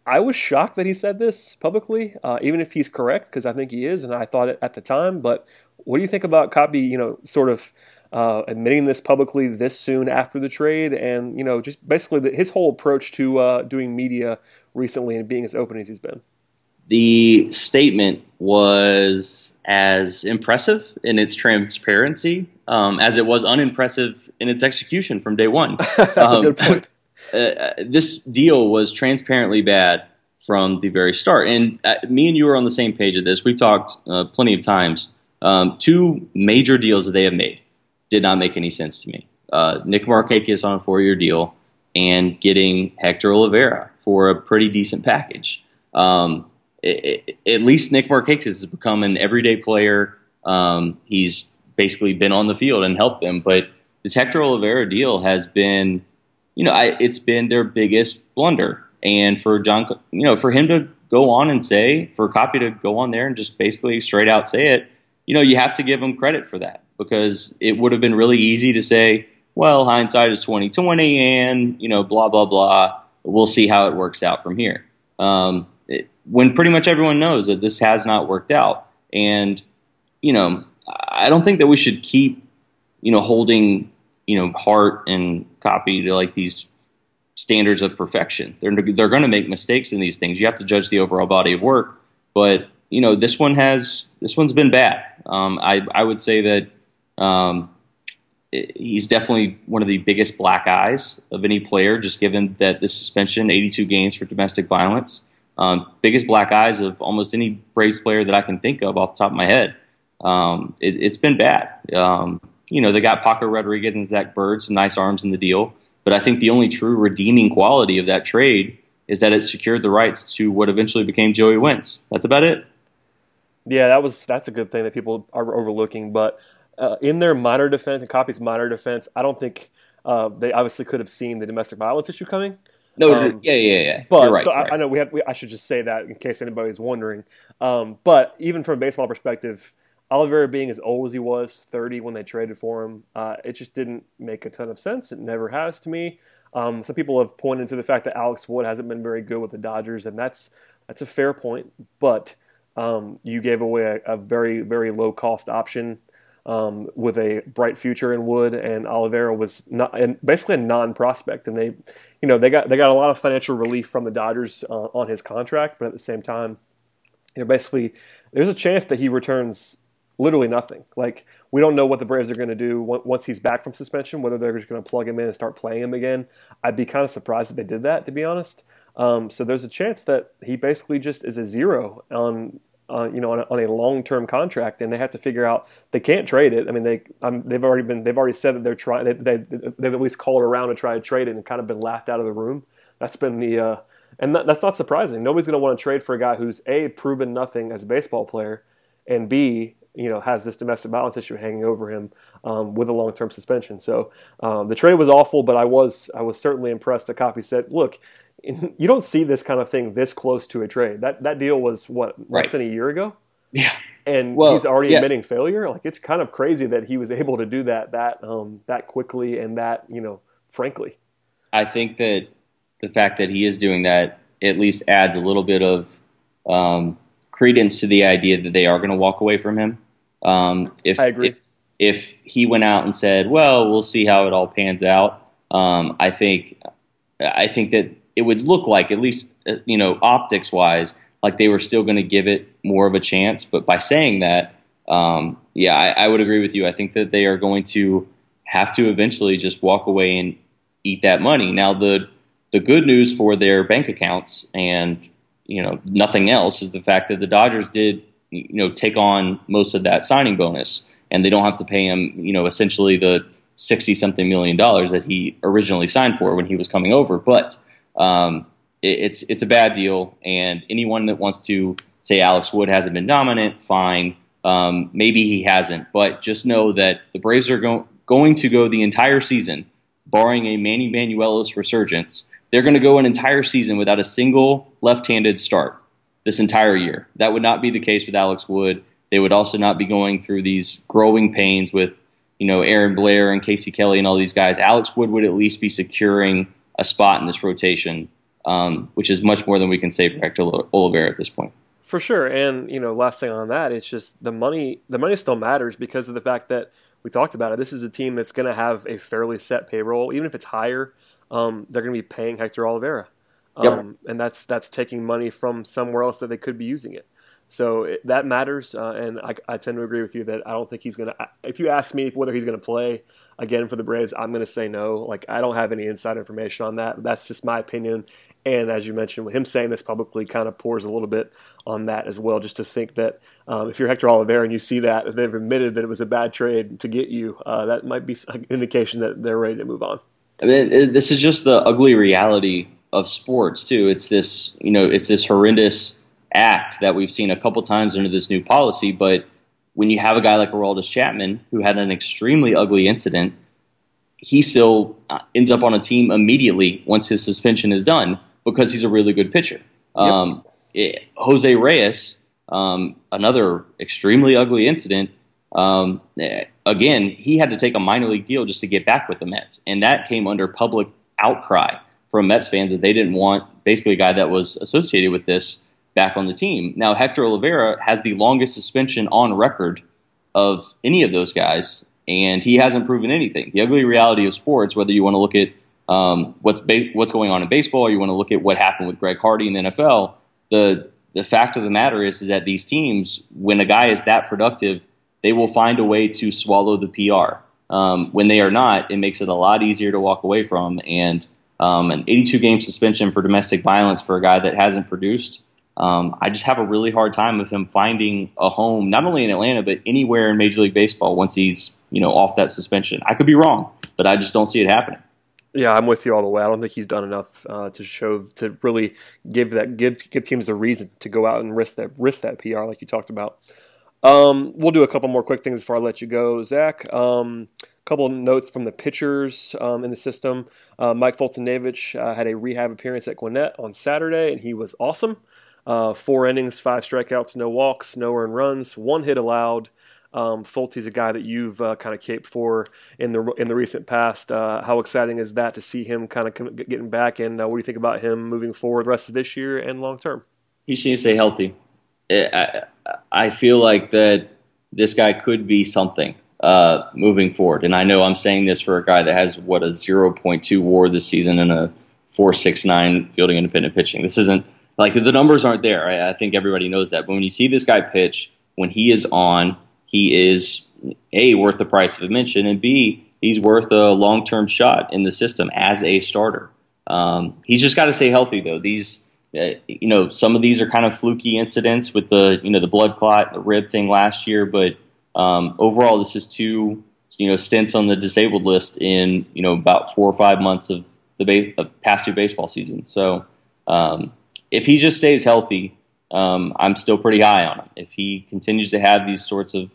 I was shocked that he said this publicly, uh, even if he's correct, because I think he is, and I thought it at the time. But what do you think about Coppy, you know, sort of uh, admitting this publicly this soon after the trade, and you know, just basically the, his whole approach to uh, doing media recently and being as open as he's been? The statement was as impressive in its transparency um, as it was unimpressive in its execution from day one. <laughs> That's um, a good point. <laughs> Uh, uh, this deal was transparently bad from the very start. And uh, me and you are on the same page of this. We've talked uh, plenty of times. Um, two major deals that they have made did not make any sense to me. Uh, Nick Markakis on a four-year deal and getting Hector Olivera for a pretty decent package. Um, it, it, at least Nick Markakis has become an everyday player. Um, he's basically been on the field and helped them. But this Hector Olivera deal has been, you know, I, it's been their biggest blunder. And for John, you know, for him to go on and say, for Coppy to go on there and just basically straight out say it, you know, you have to give him credit for that because it would have been really easy to say, well, hindsight is twenty twenty, and you know, blah blah blah. We'll see how it works out from here. Um, it, when pretty much everyone knows that this has not worked out, and you know, I don't think that we should keep, you know, holding, you know, Hart and Coppy to like these standards of perfection. They're they're going to make mistakes in these things. You have to judge the overall body of work, but you know, this one has this one's been bad. Um, I I would say that um, he's definitely one of the biggest black eyes of any player, just given that the suspension, 82 games for domestic violence, um, biggest black eyes of almost any Braves player that I can think of off the top of my head. Um, it, has been bad. Um, you know, they got Paco Rodriguez and Zach Bird, some nice arms in the deal, but I think the only true redeeming quality of that trade is that it secured the rights to what eventually became Joey Wentz. That's about it. Yeah, that was that's a good thing that people are overlooking. But uh, in their minor defense and Coppy's minor defense, I don't think uh, they obviously could have seen the domestic violence issue coming. No, um, yeah, yeah, yeah. But right, so right. I, I, know we have. We, I should just say that in case anybody's wondering. Um, but even from a baseball perspective, Olivera being as old as he was, 30 when they traded for him, uh, it just didn't make a ton of sense. It never has to me. Um, some people have pointed to the fact that Alex Wood hasn't been very good with the Dodgers, and that's that's a fair point. But um, you gave away a, a, very very low cost option um, with a bright future in Wood, and Olivera was not and basically a non prospect, and they, you know, they got they got a lot of financial relief from the Dodgers uh, on his contract, but at the same time, they're basically there's a chance that he returns literally nothing. Like we don't know what the Braves are going to do once he's back from suspension, whether they're just going to plug him in and start playing him again. I'd be kind of surprised if they did that, to be honest. Um, so there's a chance that he basically just is a zero on uh, you know, on a, on a long-term contract, and they have to figure out they can't trade it. I mean, they um, they've already been they've already said that they're trying they, they they've at least called around to try to trade it and kind of been laughed out of the room. That's been the uh, and that, that's not surprising. Nobody's going to want to trade for a guy who's a proven nothing as a baseball player, and b you know has this domestic violence issue hanging over him um, with a long-term suspension. So um, the trade was awful, but I was I was certainly impressed. The Coppy said, "Look, <laughs> you don't see this kind of thing this close to a trade. That that deal was what less right. than a year ago. Yeah, and well, he's already yeah. admitting failure. Like it's kind of crazy that he was able to do that that um, that quickly and that you know frankly. I think that the fact that he is doing that at least adds a little bit of um, credence to the idea that they are going to walk away from him. Um, if, I agree. If, if he went out and said, "Well, we'll see how it all pans out," um, I think I think that it would look like, at least uh, you know, optics wise, like they were still going to give it more of a chance. But by saying that, um, yeah, I, I, would agree with you. I think that they are going to have to eventually just walk away and eat that money. Now, the the good news for their bank accounts and you know nothing else is the fact that the Dodgers did you know take on most of that signing bonus, and they don't have to pay him you know essentially the sixty something million dollars that he originally signed for when he was coming over. But um, it, it's it's a bad deal, and anyone that wants to say Alex Wood hasn't been dominant, fine. Um, maybe he hasn't, but just know that the Braves are go- going to go the entire season, barring a Manny Banuelos resurgence. They're going to go an entire season without a single left-handed start this entire year. That would not be the case with Alex Wood. They would also not be going through these growing pains with, you know, Aaron Blair and Casey Kelly and all these guys. Alex Wood would at least be securing a spot in this rotation, um, which is much more than we can say for Hector Olivera at this point. For sure, and you know, last thing on that, it's just the money. The money still matters because of the fact that we talked about it. This is a team that's going to have a fairly set payroll, even if it's higher. Um, they're going to be paying Hector Olivera, um, yep. and that's that's taking money from somewhere else that they could be using it. So it, that matters, uh, and I, I, tend to agree with you that I don't think he's going to. If you ask me whether he's going to play again for the Braves, I'm going to say no. Like I don't have any inside information on that. That's just my opinion. And as you mentioned, him saying this publicly kind of pours a little bit on that as well. Just to think that um, if you're Hector Olivera and you see that, if they've admitted that it was a bad trade to get you, uh, that might be an indication that they're ready to move on. I mean, this is just the ugly reality of sports too. It's this, you know, it's this horrendous act that we've seen a couple times under this new policy. But when you have a guy like Aroldis Chapman who had an extremely ugly incident, he still uh, ends up on a team immediately once his suspension is done because he's a really good pitcher. Yep. Um, it, Jose Reyes, um, another extremely ugly incident. Um, again, he had to take a minor league deal just to get back with the Mets, and that came under public outcry from Mets fans that they didn't want basically a guy that was associated with this back on the team. Now, Hector Olivera has the longest suspension on record of any of those guys, and he hasn't proven anything. The ugly reality of sports, whether you want to look at um, what's ba- what's going on in baseball, you want to look at what happened with Greg Hardy in the NFL, the the fact of the matter is, is that these teams, when a guy is that productive, they will find a way to swallow the PR. Um, when they are not, it makes it a lot easier to walk away from. And um, an 82 game suspension for domestic violence for a guy that hasn't produced um, I just have a really hard time with him finding a home, not only in Atlanta but anywhere in Major League Baseball once he's you know off that suspension. I could be wrong, but I just don't see it happening. Yeah, I'm with you all the way. I don't think he's done enough uh, to show to really give that give give teams the reason to go out and risk that risk that PR like you talked about. Um, we'll do a couple more quick things before I let you go, Zach. Um, couple notes from the pitchers um, in the system. Uh, Mike Foltynewicz uh, had a rehab appearance at Gwinnett on Saturday, and he was awesome. Uh, four innings, five strikeouts, no walks, no earned runs, one hit allowed. Um, Folty's a guy that you've uh, kind of caped for in the in the recent past. Uh, how exciting is that to see him kind of getting back? And uh, what do you think about him moving forward the rest of this year and long term? He to stay healthy. I, I feel like that this guy could be something uh, moving forward. And I know I'm saying this for a guy that has what a 0.2 WAR this season and a 4.69 fielding independent pitching. This isn't like the numbers aren't there. I, I think everybody knows that. But when you see this guy pitch, when he is on, he is a worth the price of admission, and b he's worth a long term shot in the system as a starter. Um, he's just got to stay healthy though. These, uh, you know, some of these are kind of fluky incidents with the you know the blood clot, the rib thing last year, but um, overall, this is two you know stints on the disabled list in you know about four or five months of the ba- past two baseball seasons. So um, if he just stays healthy, um, I'm still pretty high on him. If he continues to have these sorts of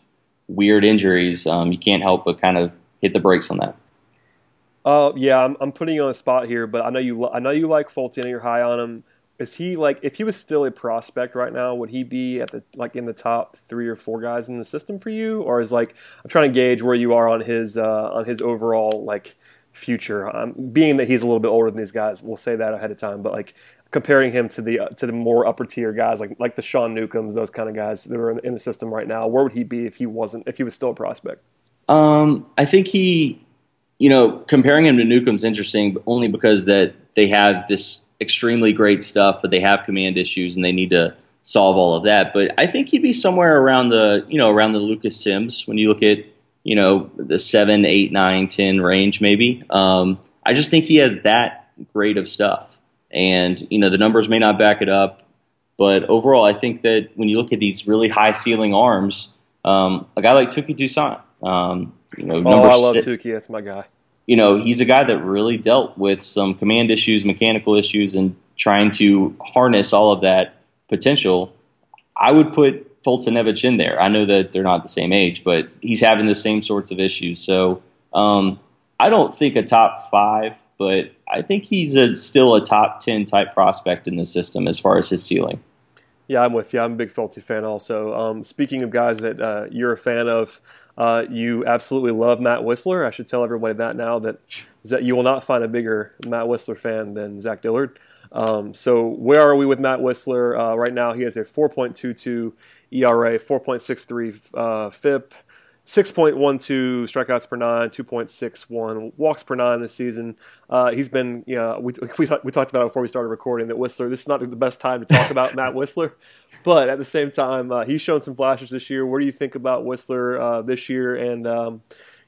weird injuries, um, you can't help but kind of hit the brakes on that. Uh, yeah, I'm, I'm putting you on the spot here, but I know you I know you like Fulton and you're high on him. Is he like if he was still a prospect right now, would he be at the like in the top three or four guys in the system for you, or is like I'm trying to gauge where you are on his uh, on his overall like future. Um, being that he's a little bit older than these guys, we'll say that ahead of time. But like comparing him to the uh, to the more upper tier guys like like the Sean Newcombs, those kind of guys that are in, in, the system right now. Where would he be if he wasn't if he was still a prospect? Um, I think he, you know, comparing him to Newcomb's interesting only because that they have this extremely great stuff, but they have command issues and they need to solve all of that. But I think he'd be somewhere around the you know around the Lucas Sims when you look at you know the seven, eight, nine, ten range maybe. Um, I just think he has that great of stuff and you know the numbers may not back it up. But overall, I think that when you look at these really high ceiling arms, um, a guy like Touki Toussaint, um, you know, oh, I love Touki, That's my guy. You know, he's a guy that really dealt with some command issues, mechanical issues, and trying to harness all of that potential. I would put Foltynewicz in there. I know that they're not the same age, but he's having the same sorts of issues. So um, I don't think a top five, but I think he's a, still a top 10 type prospect in the system as far as his ceiling. Yeah, I'm with you. I'm a big Folty fan also. Um, speaking of guys that uh, you're a fan of, uh, you absolutely love Matt Wisler. I should tell everybody that now that, that you will not find a bigger Matt Wisler fan than Zach Dillard. Um, so where are we with Matt Wisler? Uh, right now he has a 4.22 ERA, 4.63 uh, FIP, 6.12 strikeouts per nine, 2.61 walks per nine this season. Uh, he's been, you know, we, <laughs> we, we talked about it before we started recording that Wisler, this is not the best time to talk about <laughs> Matt Wisler, but at the same time, uh, he's shown some flashes this year. What do you think about Wisler uh, this year? And, um,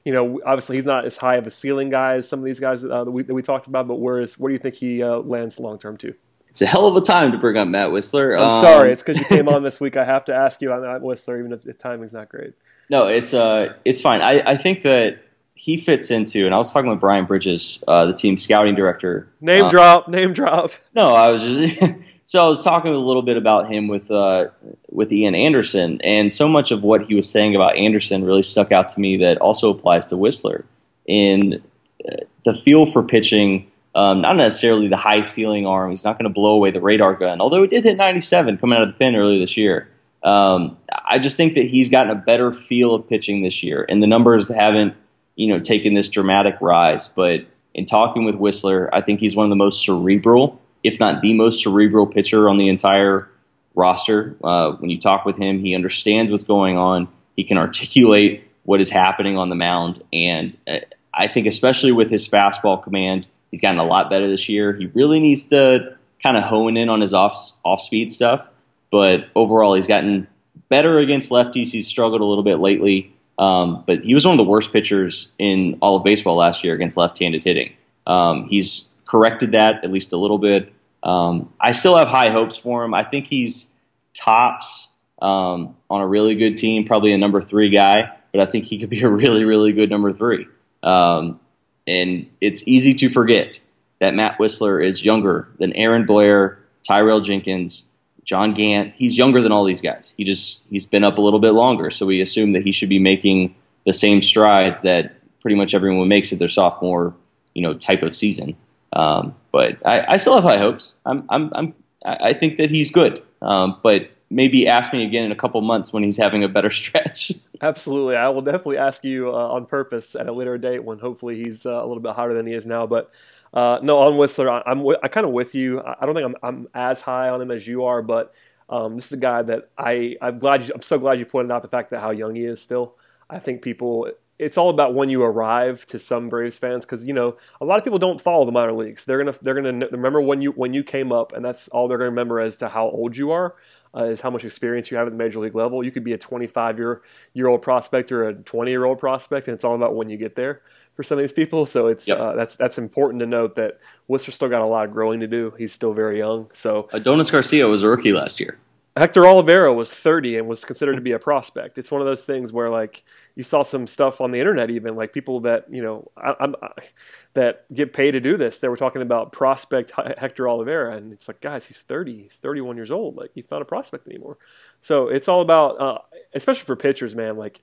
you know, obviously he's not as high of a ceiling guy as some of these guys uh, that, we, that we talked about, but where, is, where do you think he uh, lands long term too? It's a hell of a time to bring up Matt Wisler. I'm um, sorry, it's because you came on <laughs> this week. I have to ask you about Matt Wisler, even if the timing's not great. No, it's uh, it's fine. I, I think that he fits into, and I was talking with Brian Bridges, uh, the team scouting director. Name uh, drop, name drop. <laughs> No, I was just <laughs> so I was talking a little bit about him with uh, with Ian Anderson, and so much of what he was saying about Anderson really stuck out to me. That also applies to Wisler in uh, the feel for pitching. Um, not necessarily the high ceiling arm. He's not going to blow away the radar gun, although he did hit 97 coming out of the pen earlier this year. Um, I just think that he's gotten a better feel of pitching this year, and the numbers haven't, you know, taken this dramatic rise. But in talking with Wisler, I think he's one of the most cerebral, if not the most cerebral pitcher on the entire roster. Uh, when you talk with him, he understands what's going on. He can articulate what is happening on the mound, and uh, I think especially with his fastball command, he's gotten a lot better this year. He really needs to kind of hone in on his off off speed stuff but overall, he's gotten better against lefties. He's struggled a little bit lately, um, but he was one of the worst pitchers in all of baseball last year against left-handed hitting. Um, he's corrected that at least a little bit. Um, I still have high hopes for him. I think he's tops um, on a really good team, probably a number three guy, but I think he could be a really, really good number three. Um, and it's easy to forget that Matt Wisler is younger than Aaron Blair, Tyrell Jenkins, John Gant, he's younger than all these guys. He just he's been up a little bit longer, so we assume that he should be making the same strides that pretty much everyone makes at their sophomore, you know, type of season. Um, but I, I, still have high hopes. I'm, I'm, I'm I think that he's good. Um, but maybe ask me again in a couple months when he's having a better <laughs> stretch. Absolutely, I will definitely ask you uh, on purpose at a later date when hopefully he's uh, a little bit higher than he is now. But uh, no, on Wisler, I, I'm I kind of with you. I don't think I'm I'm as high on him as you are, but um, this is a guy that I I'm glad you, I'm so glad you pointed out the fact that how young he is still. I think people it's all about when you arrive to some Braves fans because you know a lot of people don't follow the minor leagues. They're gonna they're gonna remember when you when you came up, and that's all they're gonna remember as to how old you are, uh, is how much experience you have at the major league level. You could be a 25 year year old prospect or a 20 year old prospect, and it's all about when you get there for some of these people. So it's yep. uh, that's that's important to note that Worcester still got a lot of growing to do. He's still very young. So Adonis Garcia was a rookie last year. Hector Olivera was 30 and was considered to be a prospect. It's one of those things where like you saw some stuff on the internet, even like people that you know I, I, that get paid to do this. They were talking about prospect Hector Olivera, and it's like, guys, he's 30, he's 31 years old. Like he's not a prospect anymore. So it's all about, uh, especially for pitchers, man. Like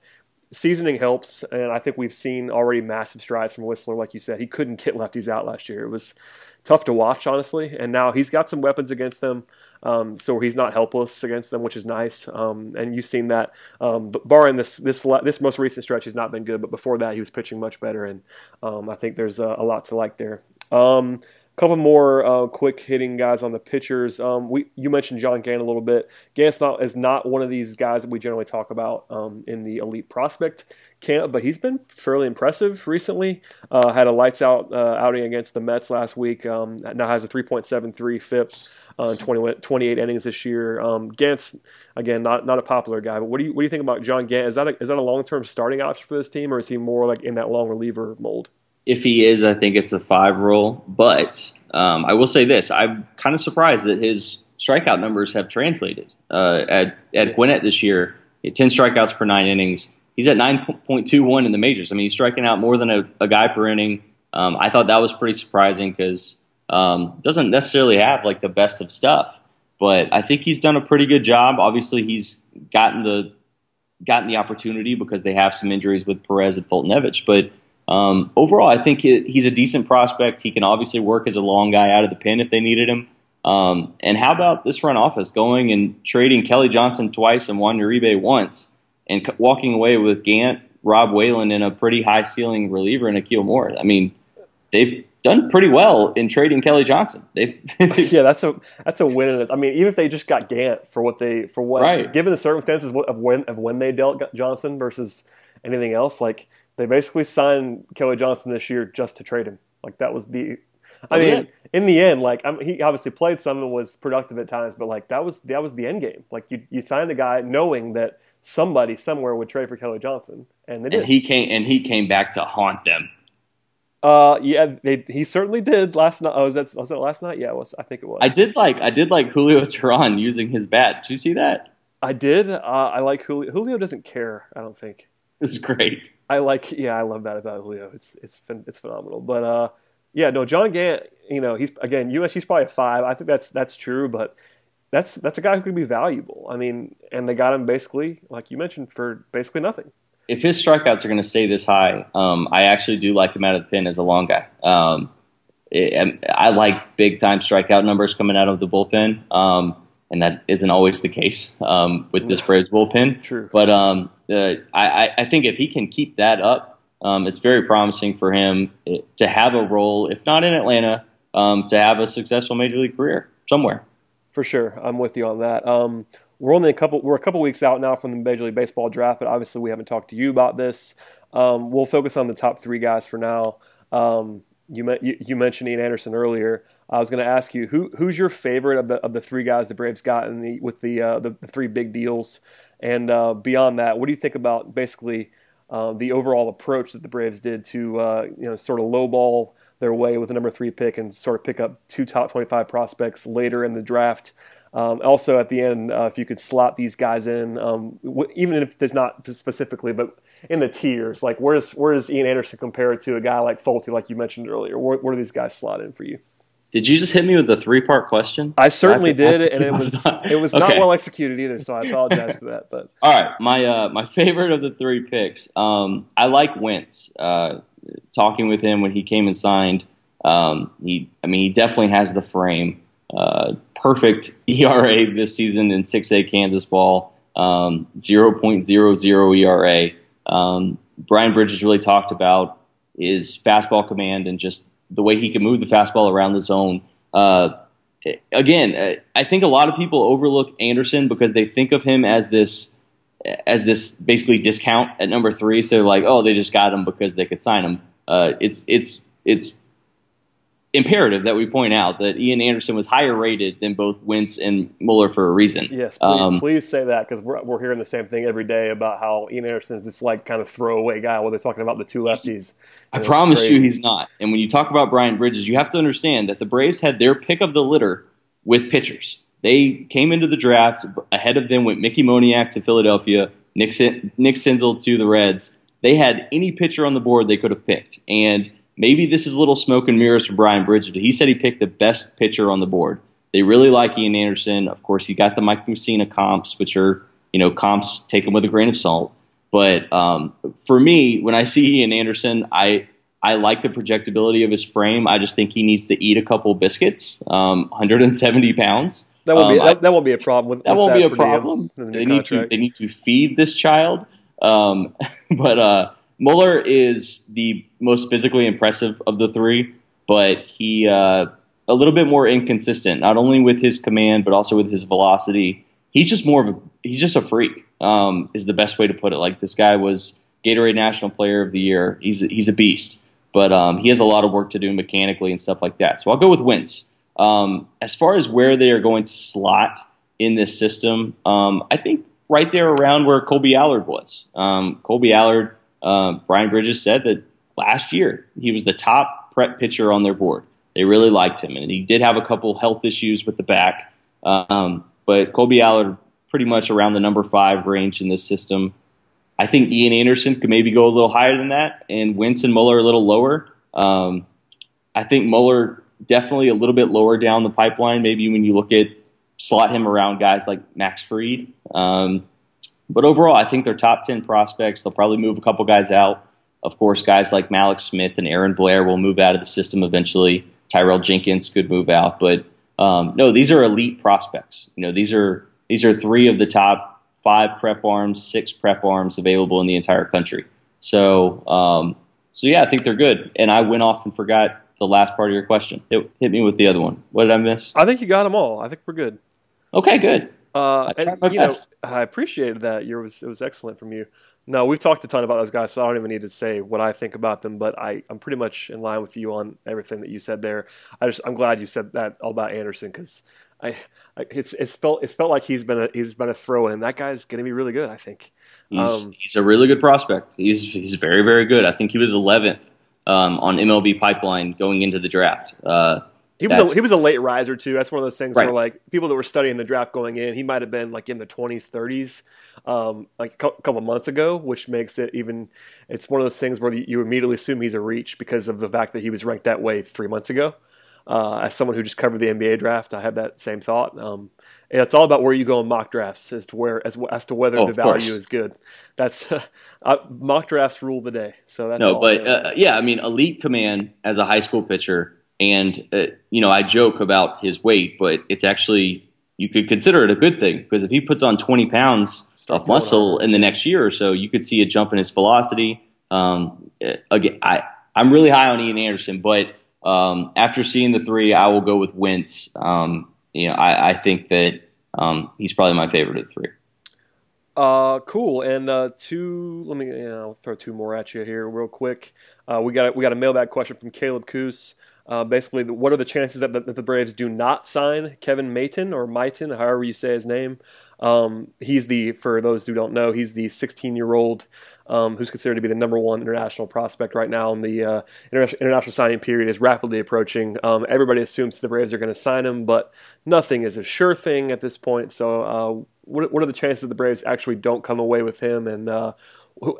seasoning helps, and I think we've seen already massive strides from Wisler. Like you said, he couldn't get lefties out last year. It was tough to watch, honestly. And now he's got some weapons against them, um, so he's not helpless against them, which is nice. Um, and you've seen that. Um, but barring this this this most recent stretch, he's not been good. But before that, he was pitching much better, and um, I think there's a, a, lot to like there. Couple more uh, quick hitting guys on the pitchers. Um, we you mentioned John Gant a little bit. Gant not, is not one of these guys that we generally talk about um, in the elite prospect camp, but he's been fairly impressive recently. Uh, had a lights out uh, outing against the Mets last week. Um, now has a 3.73 FIP. Uh, 20, 28 innings this year. Um, Gant's again not not a popular guy, but what do you what do you think about John Gant? Is that a, is that a long term starting option for this team, or is he more like in that long reliever mold? If he is, I think it's a five role. But um, I will say this: I'm kind of surprised that his strikeout numbers have translated. Uh, at at Gwinnett this year, ten strikeouts per nine innings. He's at nine point two one in the majors. I mean, he's striking out more than a, a guy per inning. Um, I thought that was pretty surprising because um, doesn't necessarily have like the best of stuff, but I think he's done a pretty good job. Obviously, he's gotten the gotten the opportunity because they have some injuries with Perez and Foltynewicz. But um, overall, I think he's a decent prospect. He can obviously work as a long guy out of the pen if they needed him. Um, and how about this front office going and trading Kelly Johnson twice and Juan Uribe once and walking away with Gant, Rob Whalen, and a pretty high ceiling reliever in Akeel Moore? I mean, they've done pretty well in trading Kelly Johnson. They <laughs> yeah, that's a that's a win. I mean, even if they just got Gant for what they for what right. given the circumstances of when of when they dealt Johnson versus anything else, like they basically signed Kelly Johnson this year just to trade him. Like that was the. I oh, mean, yeah. in the end, like I mean, he obviously played some and was productive at times, but like that was that was the end game. Like you you signed the guy knowing that somebody somewhere would trade for Kelly Johnson, and they did. And he came and he came back to haunt them. Uh, yeah, they, he certainly did last night. Oh, was that was that last night? Yeah, it was. I think it was. I did like I did like Julio <laughs> Teheran using his bat. Did you see that? I did. Uh, I like Julio. Julio doesn't care. I don't think. <laughs> It's great. I like. Yeah, I love that about Julio. It's it's it's phenomenal. But uh, yeah, no, John Gant. You know, he's again US. He's probably a five. I think that's that's true. But that's that's a guy who could be valuable. I mean, and they got him basically, like you mentioned, for basically nothing if his strikeouts are going to stay this high, um, I actually do like him out of the pen as a long guy. Um, it, I like big time strikeout numbers coming out of the bullpen, um, and that isn't always the case um, with this Braves bullpen. True, but um, uh, I, I, think if he can keep that up, um, it's very promising for him eh, to have a role, if not in Atlanta, to have a successful major league career somewhere. For sure, I'm with you on that. We're only a couple. We're a couple weeks out now from the Major League Baseball draft, but obviously we haven't talked to you about this. Um, we'll focus on the top three guys for now. Um, you, you, you mentioned Ian Anderson earlier. I was going to ask you who who's your favorite of the of the three guys the Braves got in the with the uh, the, the, three big deals, and uh, beyond that, what do you think about basically uh, the overall approach that the Braves did to uh, you know sort of lowball their way with the number three pick and sort of pick up two top twenty five prospects later in the draft? Um, also, at the end, uh, if you could slot these guys in, um, w- even if there's not specifically, but in the tiers, like where's where does Ian Anderson compare to a guy like Folty, like you mentioned earlier? Where, where do these guys slot in for you? Did you just hit me with a three part question? I certainly I did, and it <laughs> was <laughs> it was okay. not well executed either. So I apologize for that. But all right, my uh, my favorite of the three picks, um, I like Wentz. Uh, talking with him when he came and signed, um, he I mean he definitely has the frame. Uh, perfect ERA this season in 6A Kansas ball, um, 0.00 ERA. Um, Brian Bridges really talked about his fastball command and just the way he can move the fastball around the zone. Uh, again, uh, I think a lot of people overlook Anderson because they think of him as this as this basically discount at number three. So they're like, oh, they just got him because they could sign him. Uh, it's it's it's imperative that we point out that Ian Anderson was higher rated than both Wentz and Muller for a reason. Yes, please, um, please say that because we're, we're hearing the same thing every day about how Ian Anderson is this like kind of throwaway guy while they're talking about the two lefties. I promise you he's not. And when you talk about Brian Bridges, you have to understand that the Braves had their pick of the litter with pitchers. They came into the draft ahead of them went Mickey Moniak to Philadelphia, Nick, Nick Senzel to the Reds. They had any pitcher on the board they could have picked. And – maybe this is a little smoke and mirrors for Brian Bridges. He said he picked the best pitcher on the board. They really like Ian Anderson. Of course, he got the Mike Mussina comps, which are you know comps taken with a grain of salt. But um, for me, when I see Ian Anderson, I I like the projectability of his frame. I just think he needs to eat a couple biscuits. Um, 170 pounds. That won't um, be that, that, won't be a problem. With, that with won't that be a problem. They need to they need to feed this child. Um, <laughs> but uh, Muller is the most physically impressive of the three, but he uh, a little bit more inconsistent, not only with his command but also with his velocity. He's just more of a he's just a freak. Um, is the best way to put it. Like this guy was Gatorade National Player of the Year. He's a, he's a beast, but um, he has a lot of work to do mechanically and stuff like that. So I'll go with Wentz. Um, as far as where they are going to slot in this system, um, I think right there around where Kolby Allard was. Um, Kolby Allard uh, Brian Bridges said that last year he was the top prep pitcher on their board. They really liked him, and he did have a couple health issues with the back. Um, but Kolby Allard pretty much around the number five range in this system. I think Ian Anderson could maybe go a little higher than that, and and Muller a little lower. Um, I think Muller definitely a little bit lower down the pipeline. Maybe when you look at slot him around guys like Max Fried. Um, but overall, I think they're top 10 prospects. They'll probably move a couple guys out. Of course, guys like Mallex Smith and Aaron Blair will move out of the system eventually. Tyrell Jenkins could move out, but um, no, these are elite prospects. You know, these are these are three of the top five prep arms, six prep arms available in the entire country. So, um, so yeah, I think they're good. And I went off and forgot the last part of your question. Hit, hit me with the other one. What did I miss? I think you got them all. I think we're good. Okay, good. Uh, I, and, you know, I appreciated that. You was it was excellent from you. No, we've talked a ton about those guys, so I don't even need to say what I think about them. But I, I'm pretty much in line with you on everything that you said there. I just I'm glad you said that all about Anderson because I, I, it's it's felt it's felt like he's been a he's been a throw in. That guy's going to be really good. I think he's um, he's a really good prospect. He's he's very very good. I think he was 11th um, on MLB Pipeline going into the draft. Uh, he was a, he was a late riser too. That's one of those things right. where like people that were studying the draft going in, he might have been like in the twenties, thirties, um, like a couple months ago, which makes it even. It's one of those things where you immediately assume he's a reach because of the fact that he was ranked that way three months ago. Uh, as someone who just covered the NBA draft, I had that same thought. Um, it's all about where you go in mock drafts as to where as, as to whether oh, the value course. is good. That's <laughs> uh, mock drafts rule the day. So that's no, but uh, yeah, I mean, elite command as a high school pitcher and, uh, you know, I joke about his weight, but it's actually, you could consider it a good thing because if he puts on 20 pounds of muscle in the next year or so, you could see a jump in his velocity. Um, uh, again, I, I'm really high on Ian Anderson, but um, after seeing the three, I will go with Wentz. Um, you know, I, I think that um, he's probably my favorite of the three. Uh, cool. And uh, two, let me, you know, I'll throw two more at you here real quick. Uh, we got we got a mailbag question from Caleb Coos. Uh, basically, what are the chances that the, that the, Braves do not sign Kevin Maitan or Maitan, however you say his name? Um, he's the, for those who don't know, he's the 16 year old um, who's considered to be the number one international prospect right now. And the uh, international signing period is rapidly approaching. Um, everybody assumes the Braves are going to sign him, but nothing is a sure thing at this point. So, uh, what, what, are the chances that the Braves actually don't come away with him? And uh,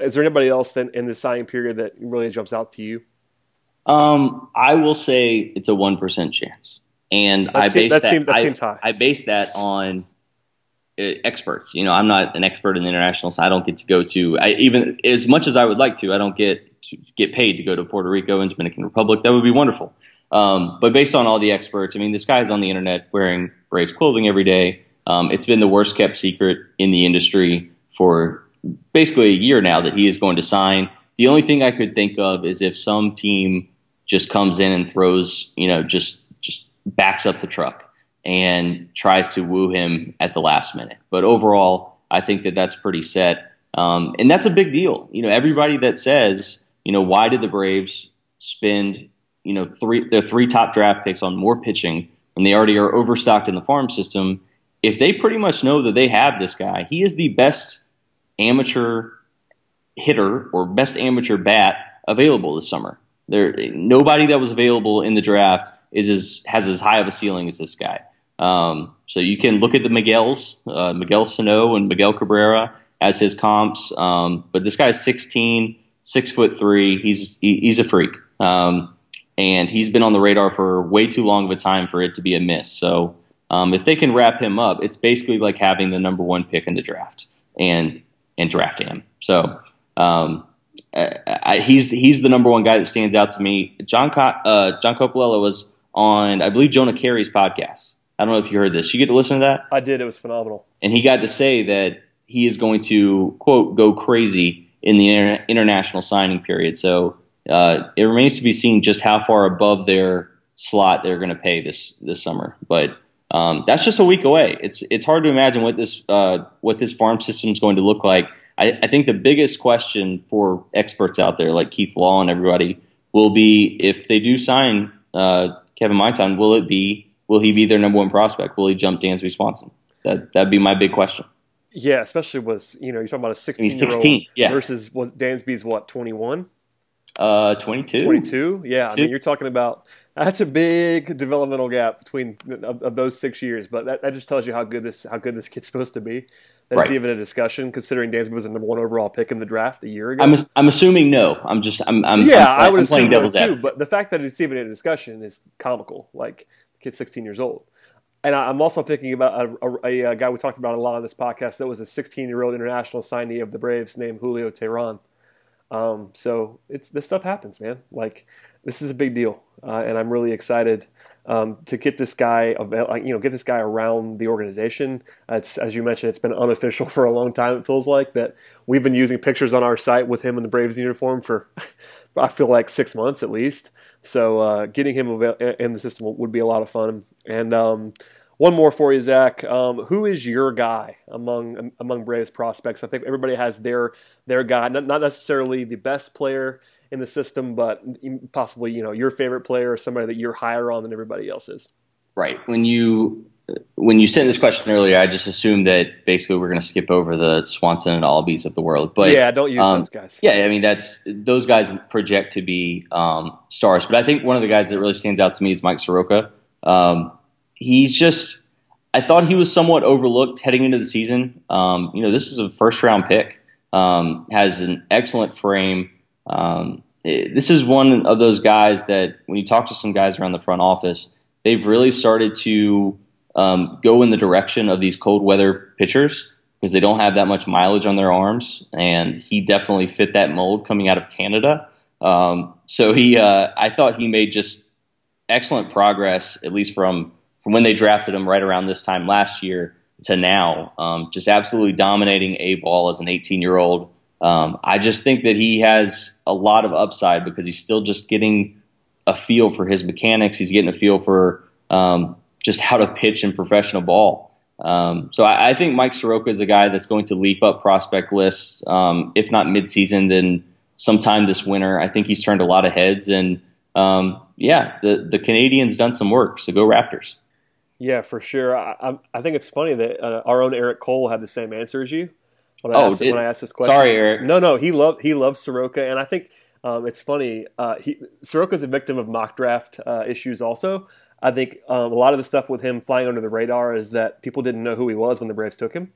is there anybody else in, in the signing period that really jumps out to you? Um, I will say it's a one percent chance, and that I base that, that, seems, that I, seems high. I base that on uh, experts. You know, I'm not an expert in international, so I don't get to go to I, even as much as I would like to. I don't get to get paid to go to Puerto Rico and Dominican Republic. That would be wonderful. Um, but based on all the experts, I mean, this guy's on the internet wearing Braves clothing every day. Um, it's been the worst kept secret in the industry for basically a year now that he is going to sign. The only thing I could think of is if some team just comes in and throws, you know, just just backs up the truck and tries to woo him at the last minute. But overall, I think that that's pretty set, um, and that's a big deal. You know, everybody that says, you know, why did the Braves spend, you know, three their three top draft picks on more pitching when they already are overstocked in the farm system? If they pretty much know that they have this guy, he is the best amateur hitter or best amateur bat available this summer. There, nobody that was available in the draft is as has as high of a ceiling as this guy. Um, so you can look at the Miguel's, uh, Miguel Sano and Miguel Cabrera as his comps. Um, but this guy's 16, six foot three. He's he, he's a freak, um, and he's been on the radar for way too long of a time for it to be a miss. So um, if they can wrap him up, it's basically like having the number one pick in the draft and and drafting him. So um, I, he's he's the number one guy that stands out to me. John Co- uh, John Coppolella was on, I believe, Jonah Keri's podcast. I don't know if you heard this. You get to listen to that? I did. It was phenomenal. And he got to say that he is going to quote go crazy in the inter- international signing period. So uh, it remains to be seen just how far above their slot they're going to pay this this summer. But um, that's just a week away. It's it's hard to imagine what this uh, what this farm system is going to look like I, I think the biggest question for experts out there, like Keith Law and everybody, will be if they do sign uh, Kevin Maitan, will it be will he be their number one prospect? Will he jump Dansby Swanson? That that'd be my big question. Yeah, especially was you know you're talking about a 16 year old yeah. versus was Dansby's what 21. Uh, 22. 22? Yeah, I mean, you're talking about that's a big developmental gap between of, of those six years. But that, that, just tells you how good this how good this kid's supposed to be. That's right. even a discussion, considering Dansby was the number one overall pick in the draft a year ago. I'm, I'm assuming no. I'm just I'm, I'm yeah. I'm, I would I'm assume no too. But the fact that it's even a discussion is comical. Like the kid's 16 years old. And I'm also thinking about a, a, a, guy we talked about a lot on this podcast that was a 16 year old international signee of the Braves named Julio Teheran. Um, so it's this stuff happens, man. Like this is a big deal, uh, and I'm really excited um, to get this guy, you know, get this guy around the organization. It's as you mentioned, it's been unofficial <laughs> for a long time. It feels like that we've been using pictures on our site with him in the Braves uniform for <laughs> I feel like six months at least. So uh, getting him in the system would be a lot of fun. And um, one more for you, Zach. Um, who is your guy among among Braves prospects? I think everybody has their their guy, not, not necessarily the best player in the system, but possibly you know your favorite player or somebody that you're higher on than everybody else is. Right. When you when you sent this question earlier, I just assumed that basically we're going to skip over the Swanson and Albies of the world. But yeah, don't use um, those guys. Yeah, I mean that's those guys project to be um, stars. But I think one of the guys that really stands out to me is Mike Soroka. Um, he's just I thought he was somewhat overlooked heading into the season. Um, you know, this is a first round pick. Um, has an excellent frame. Um, it, this is one of those guys that when you talk to some guys around the front office, they've really started to um, go in the direction of these cold weather pitchers because they don't have that much mileage on their arms, and he definitely fit that mold coming out of Canada. Um, so he, uh, I thought he made just excellent progress, at least from from when they drafted him right around this time last year to now, um, just absolutely dominating a ball as an 18 year old. Um, I just think that he has a lot of upside because he's still just getting a feel for his mechanics. He's getting a feel for um, just how to pitch in professional ball. Um, so I, I, think Mike Soroka is a guy that's going to leap up prospect lists, um, if not midseason, then sometime this winter. I think he's turned a lot of heads, and um, yeah, the the Canadians done some work. So go Raptors. Yeah, for sure. I, I think it's funny that uh, our own Eric Cole had the same answer as you when I, oh, asked, when I asked this question. Sorry, Eric. No, no, he loved he loves Soroka, and I think um, it's funny. Uh, he, Soroka's a victim of mock draft uh, issues. Also, I think um, a lot of the stuff with him flying under the radar is that people didn't know who he was when the Braves took him.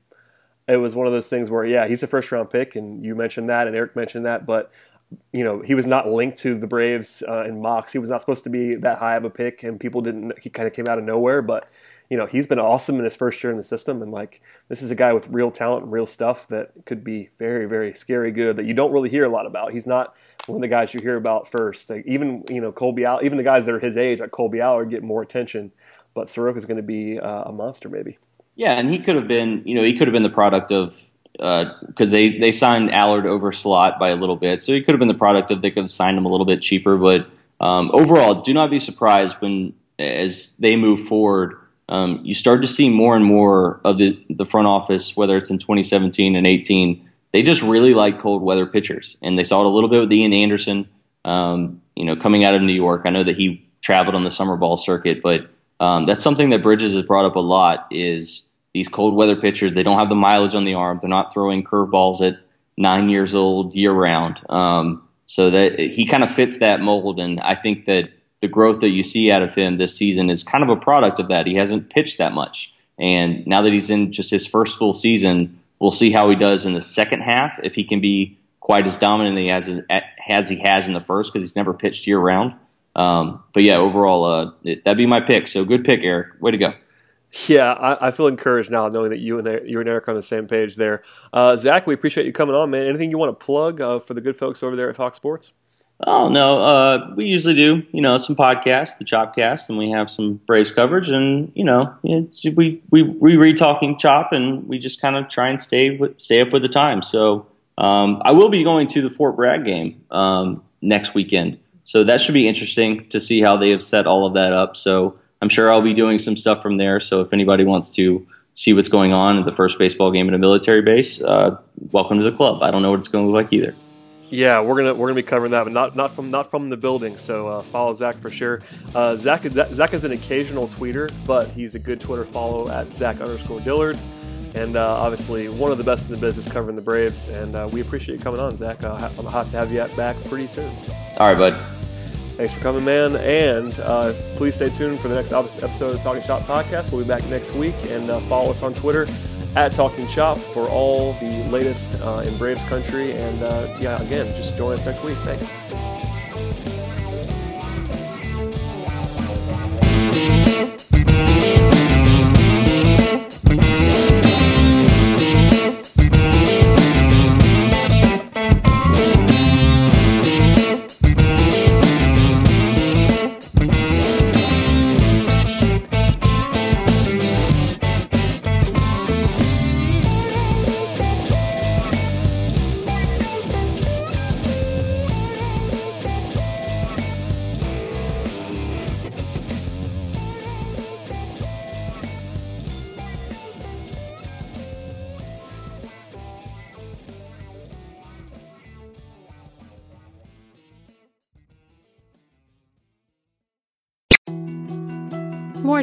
It was one of those things where, yeah, he's a first round pick, and you mentioned that, and Eric mentioned that, but you know, he was not linked to the Braves uh, in mocks. He was not supposed to be that high of a pick, and people didn't. He kind of came out of nowhere, but you know, he's been awesome in his first year in the system. And like, this is a guy with real talent and real stuff that could be very, very scary good that you don't really hear a lot about. He's not one of the guys you hear about first. Like, even, you know, Kolby Allard, even the guys that are his age, like Kolby Allard, get more attention. But Soroka is going to be uh, a monster, maybe. Yeah, and he could have been, you know, he could have been the product of because uh, they they signed Allard over slot by a little bit, so he could have been the product of they could have signed him a little bit cheaper. But um, overall, do not be surprised when as they move forward um, you start to see more and more of the, the front office, whether it's in 2017 and 18, they just really like cold weather pitchers. And they saw it a little bit with Ian Anderson, um, you know, coming out of New York. I know that he traveled on the summer ball circuit, but um, that's something that Bridges has brought up a lot is these cold weather pitchers. They don't have the mileage on the arm. They're not throwing curveballs at nine years old year round. Um, so that he kind of fits that mold. And I think that the growth that you see out of him this season is kind of a product of that. He hasn't pitched that much. And now that he's in just his first full season, we'll see how he does in the second half, if he can be quite as dominant as, as he has in the first, because he's never pitched year round. Um, but yeah, overall, uh, that'd be my pick. So good pick, Eric. Way to go. Yeah, I, I, feel encouraged now knowing that you and you and Eric are on the same page there. Uh, Zach, we appreciate you coming on, man. Anything you want to plug uh, for the good folks over there at Fox Sports? Oh no, uh, we usually do you know some podcasts, the Chopcast, and we have some Braves coverage, and you know we we we read talking Chop, and we just kind of try and stay stay up with the time. So um, I will be going to the Fort Bragg game um, next weekend, so that should be interesting to see how they have set all of that up. So I'm sure I'll be doing some stuff from there. So if anybody wants to see what's going on at the first baseball game at a military base, uh, welcome to the club. I don't know what it's going to look like either. Yeah, we're gonna we're gonna be covering that, but not not from not from the building. So uh, follow Zach for sure. Uh, Zach Zach is an occasional tweeter, but he's a good Twitter follow at Zach underscore Dillard, and uh, obviously one of the best in the business covering the Braves. And uh, we appreciate you coming on, Zach. Uh, I'm hot to have you back pretty soon. All right, bud. Thanks for coming, man. And uh, please stay tuned for the next episode of Talking Chop podcast. We'll be back next week. And uh, follow us on Twitter at Talking Chop for all the latest uh, in Braves country. And uh, yeah, again, just join us next week. Thanks.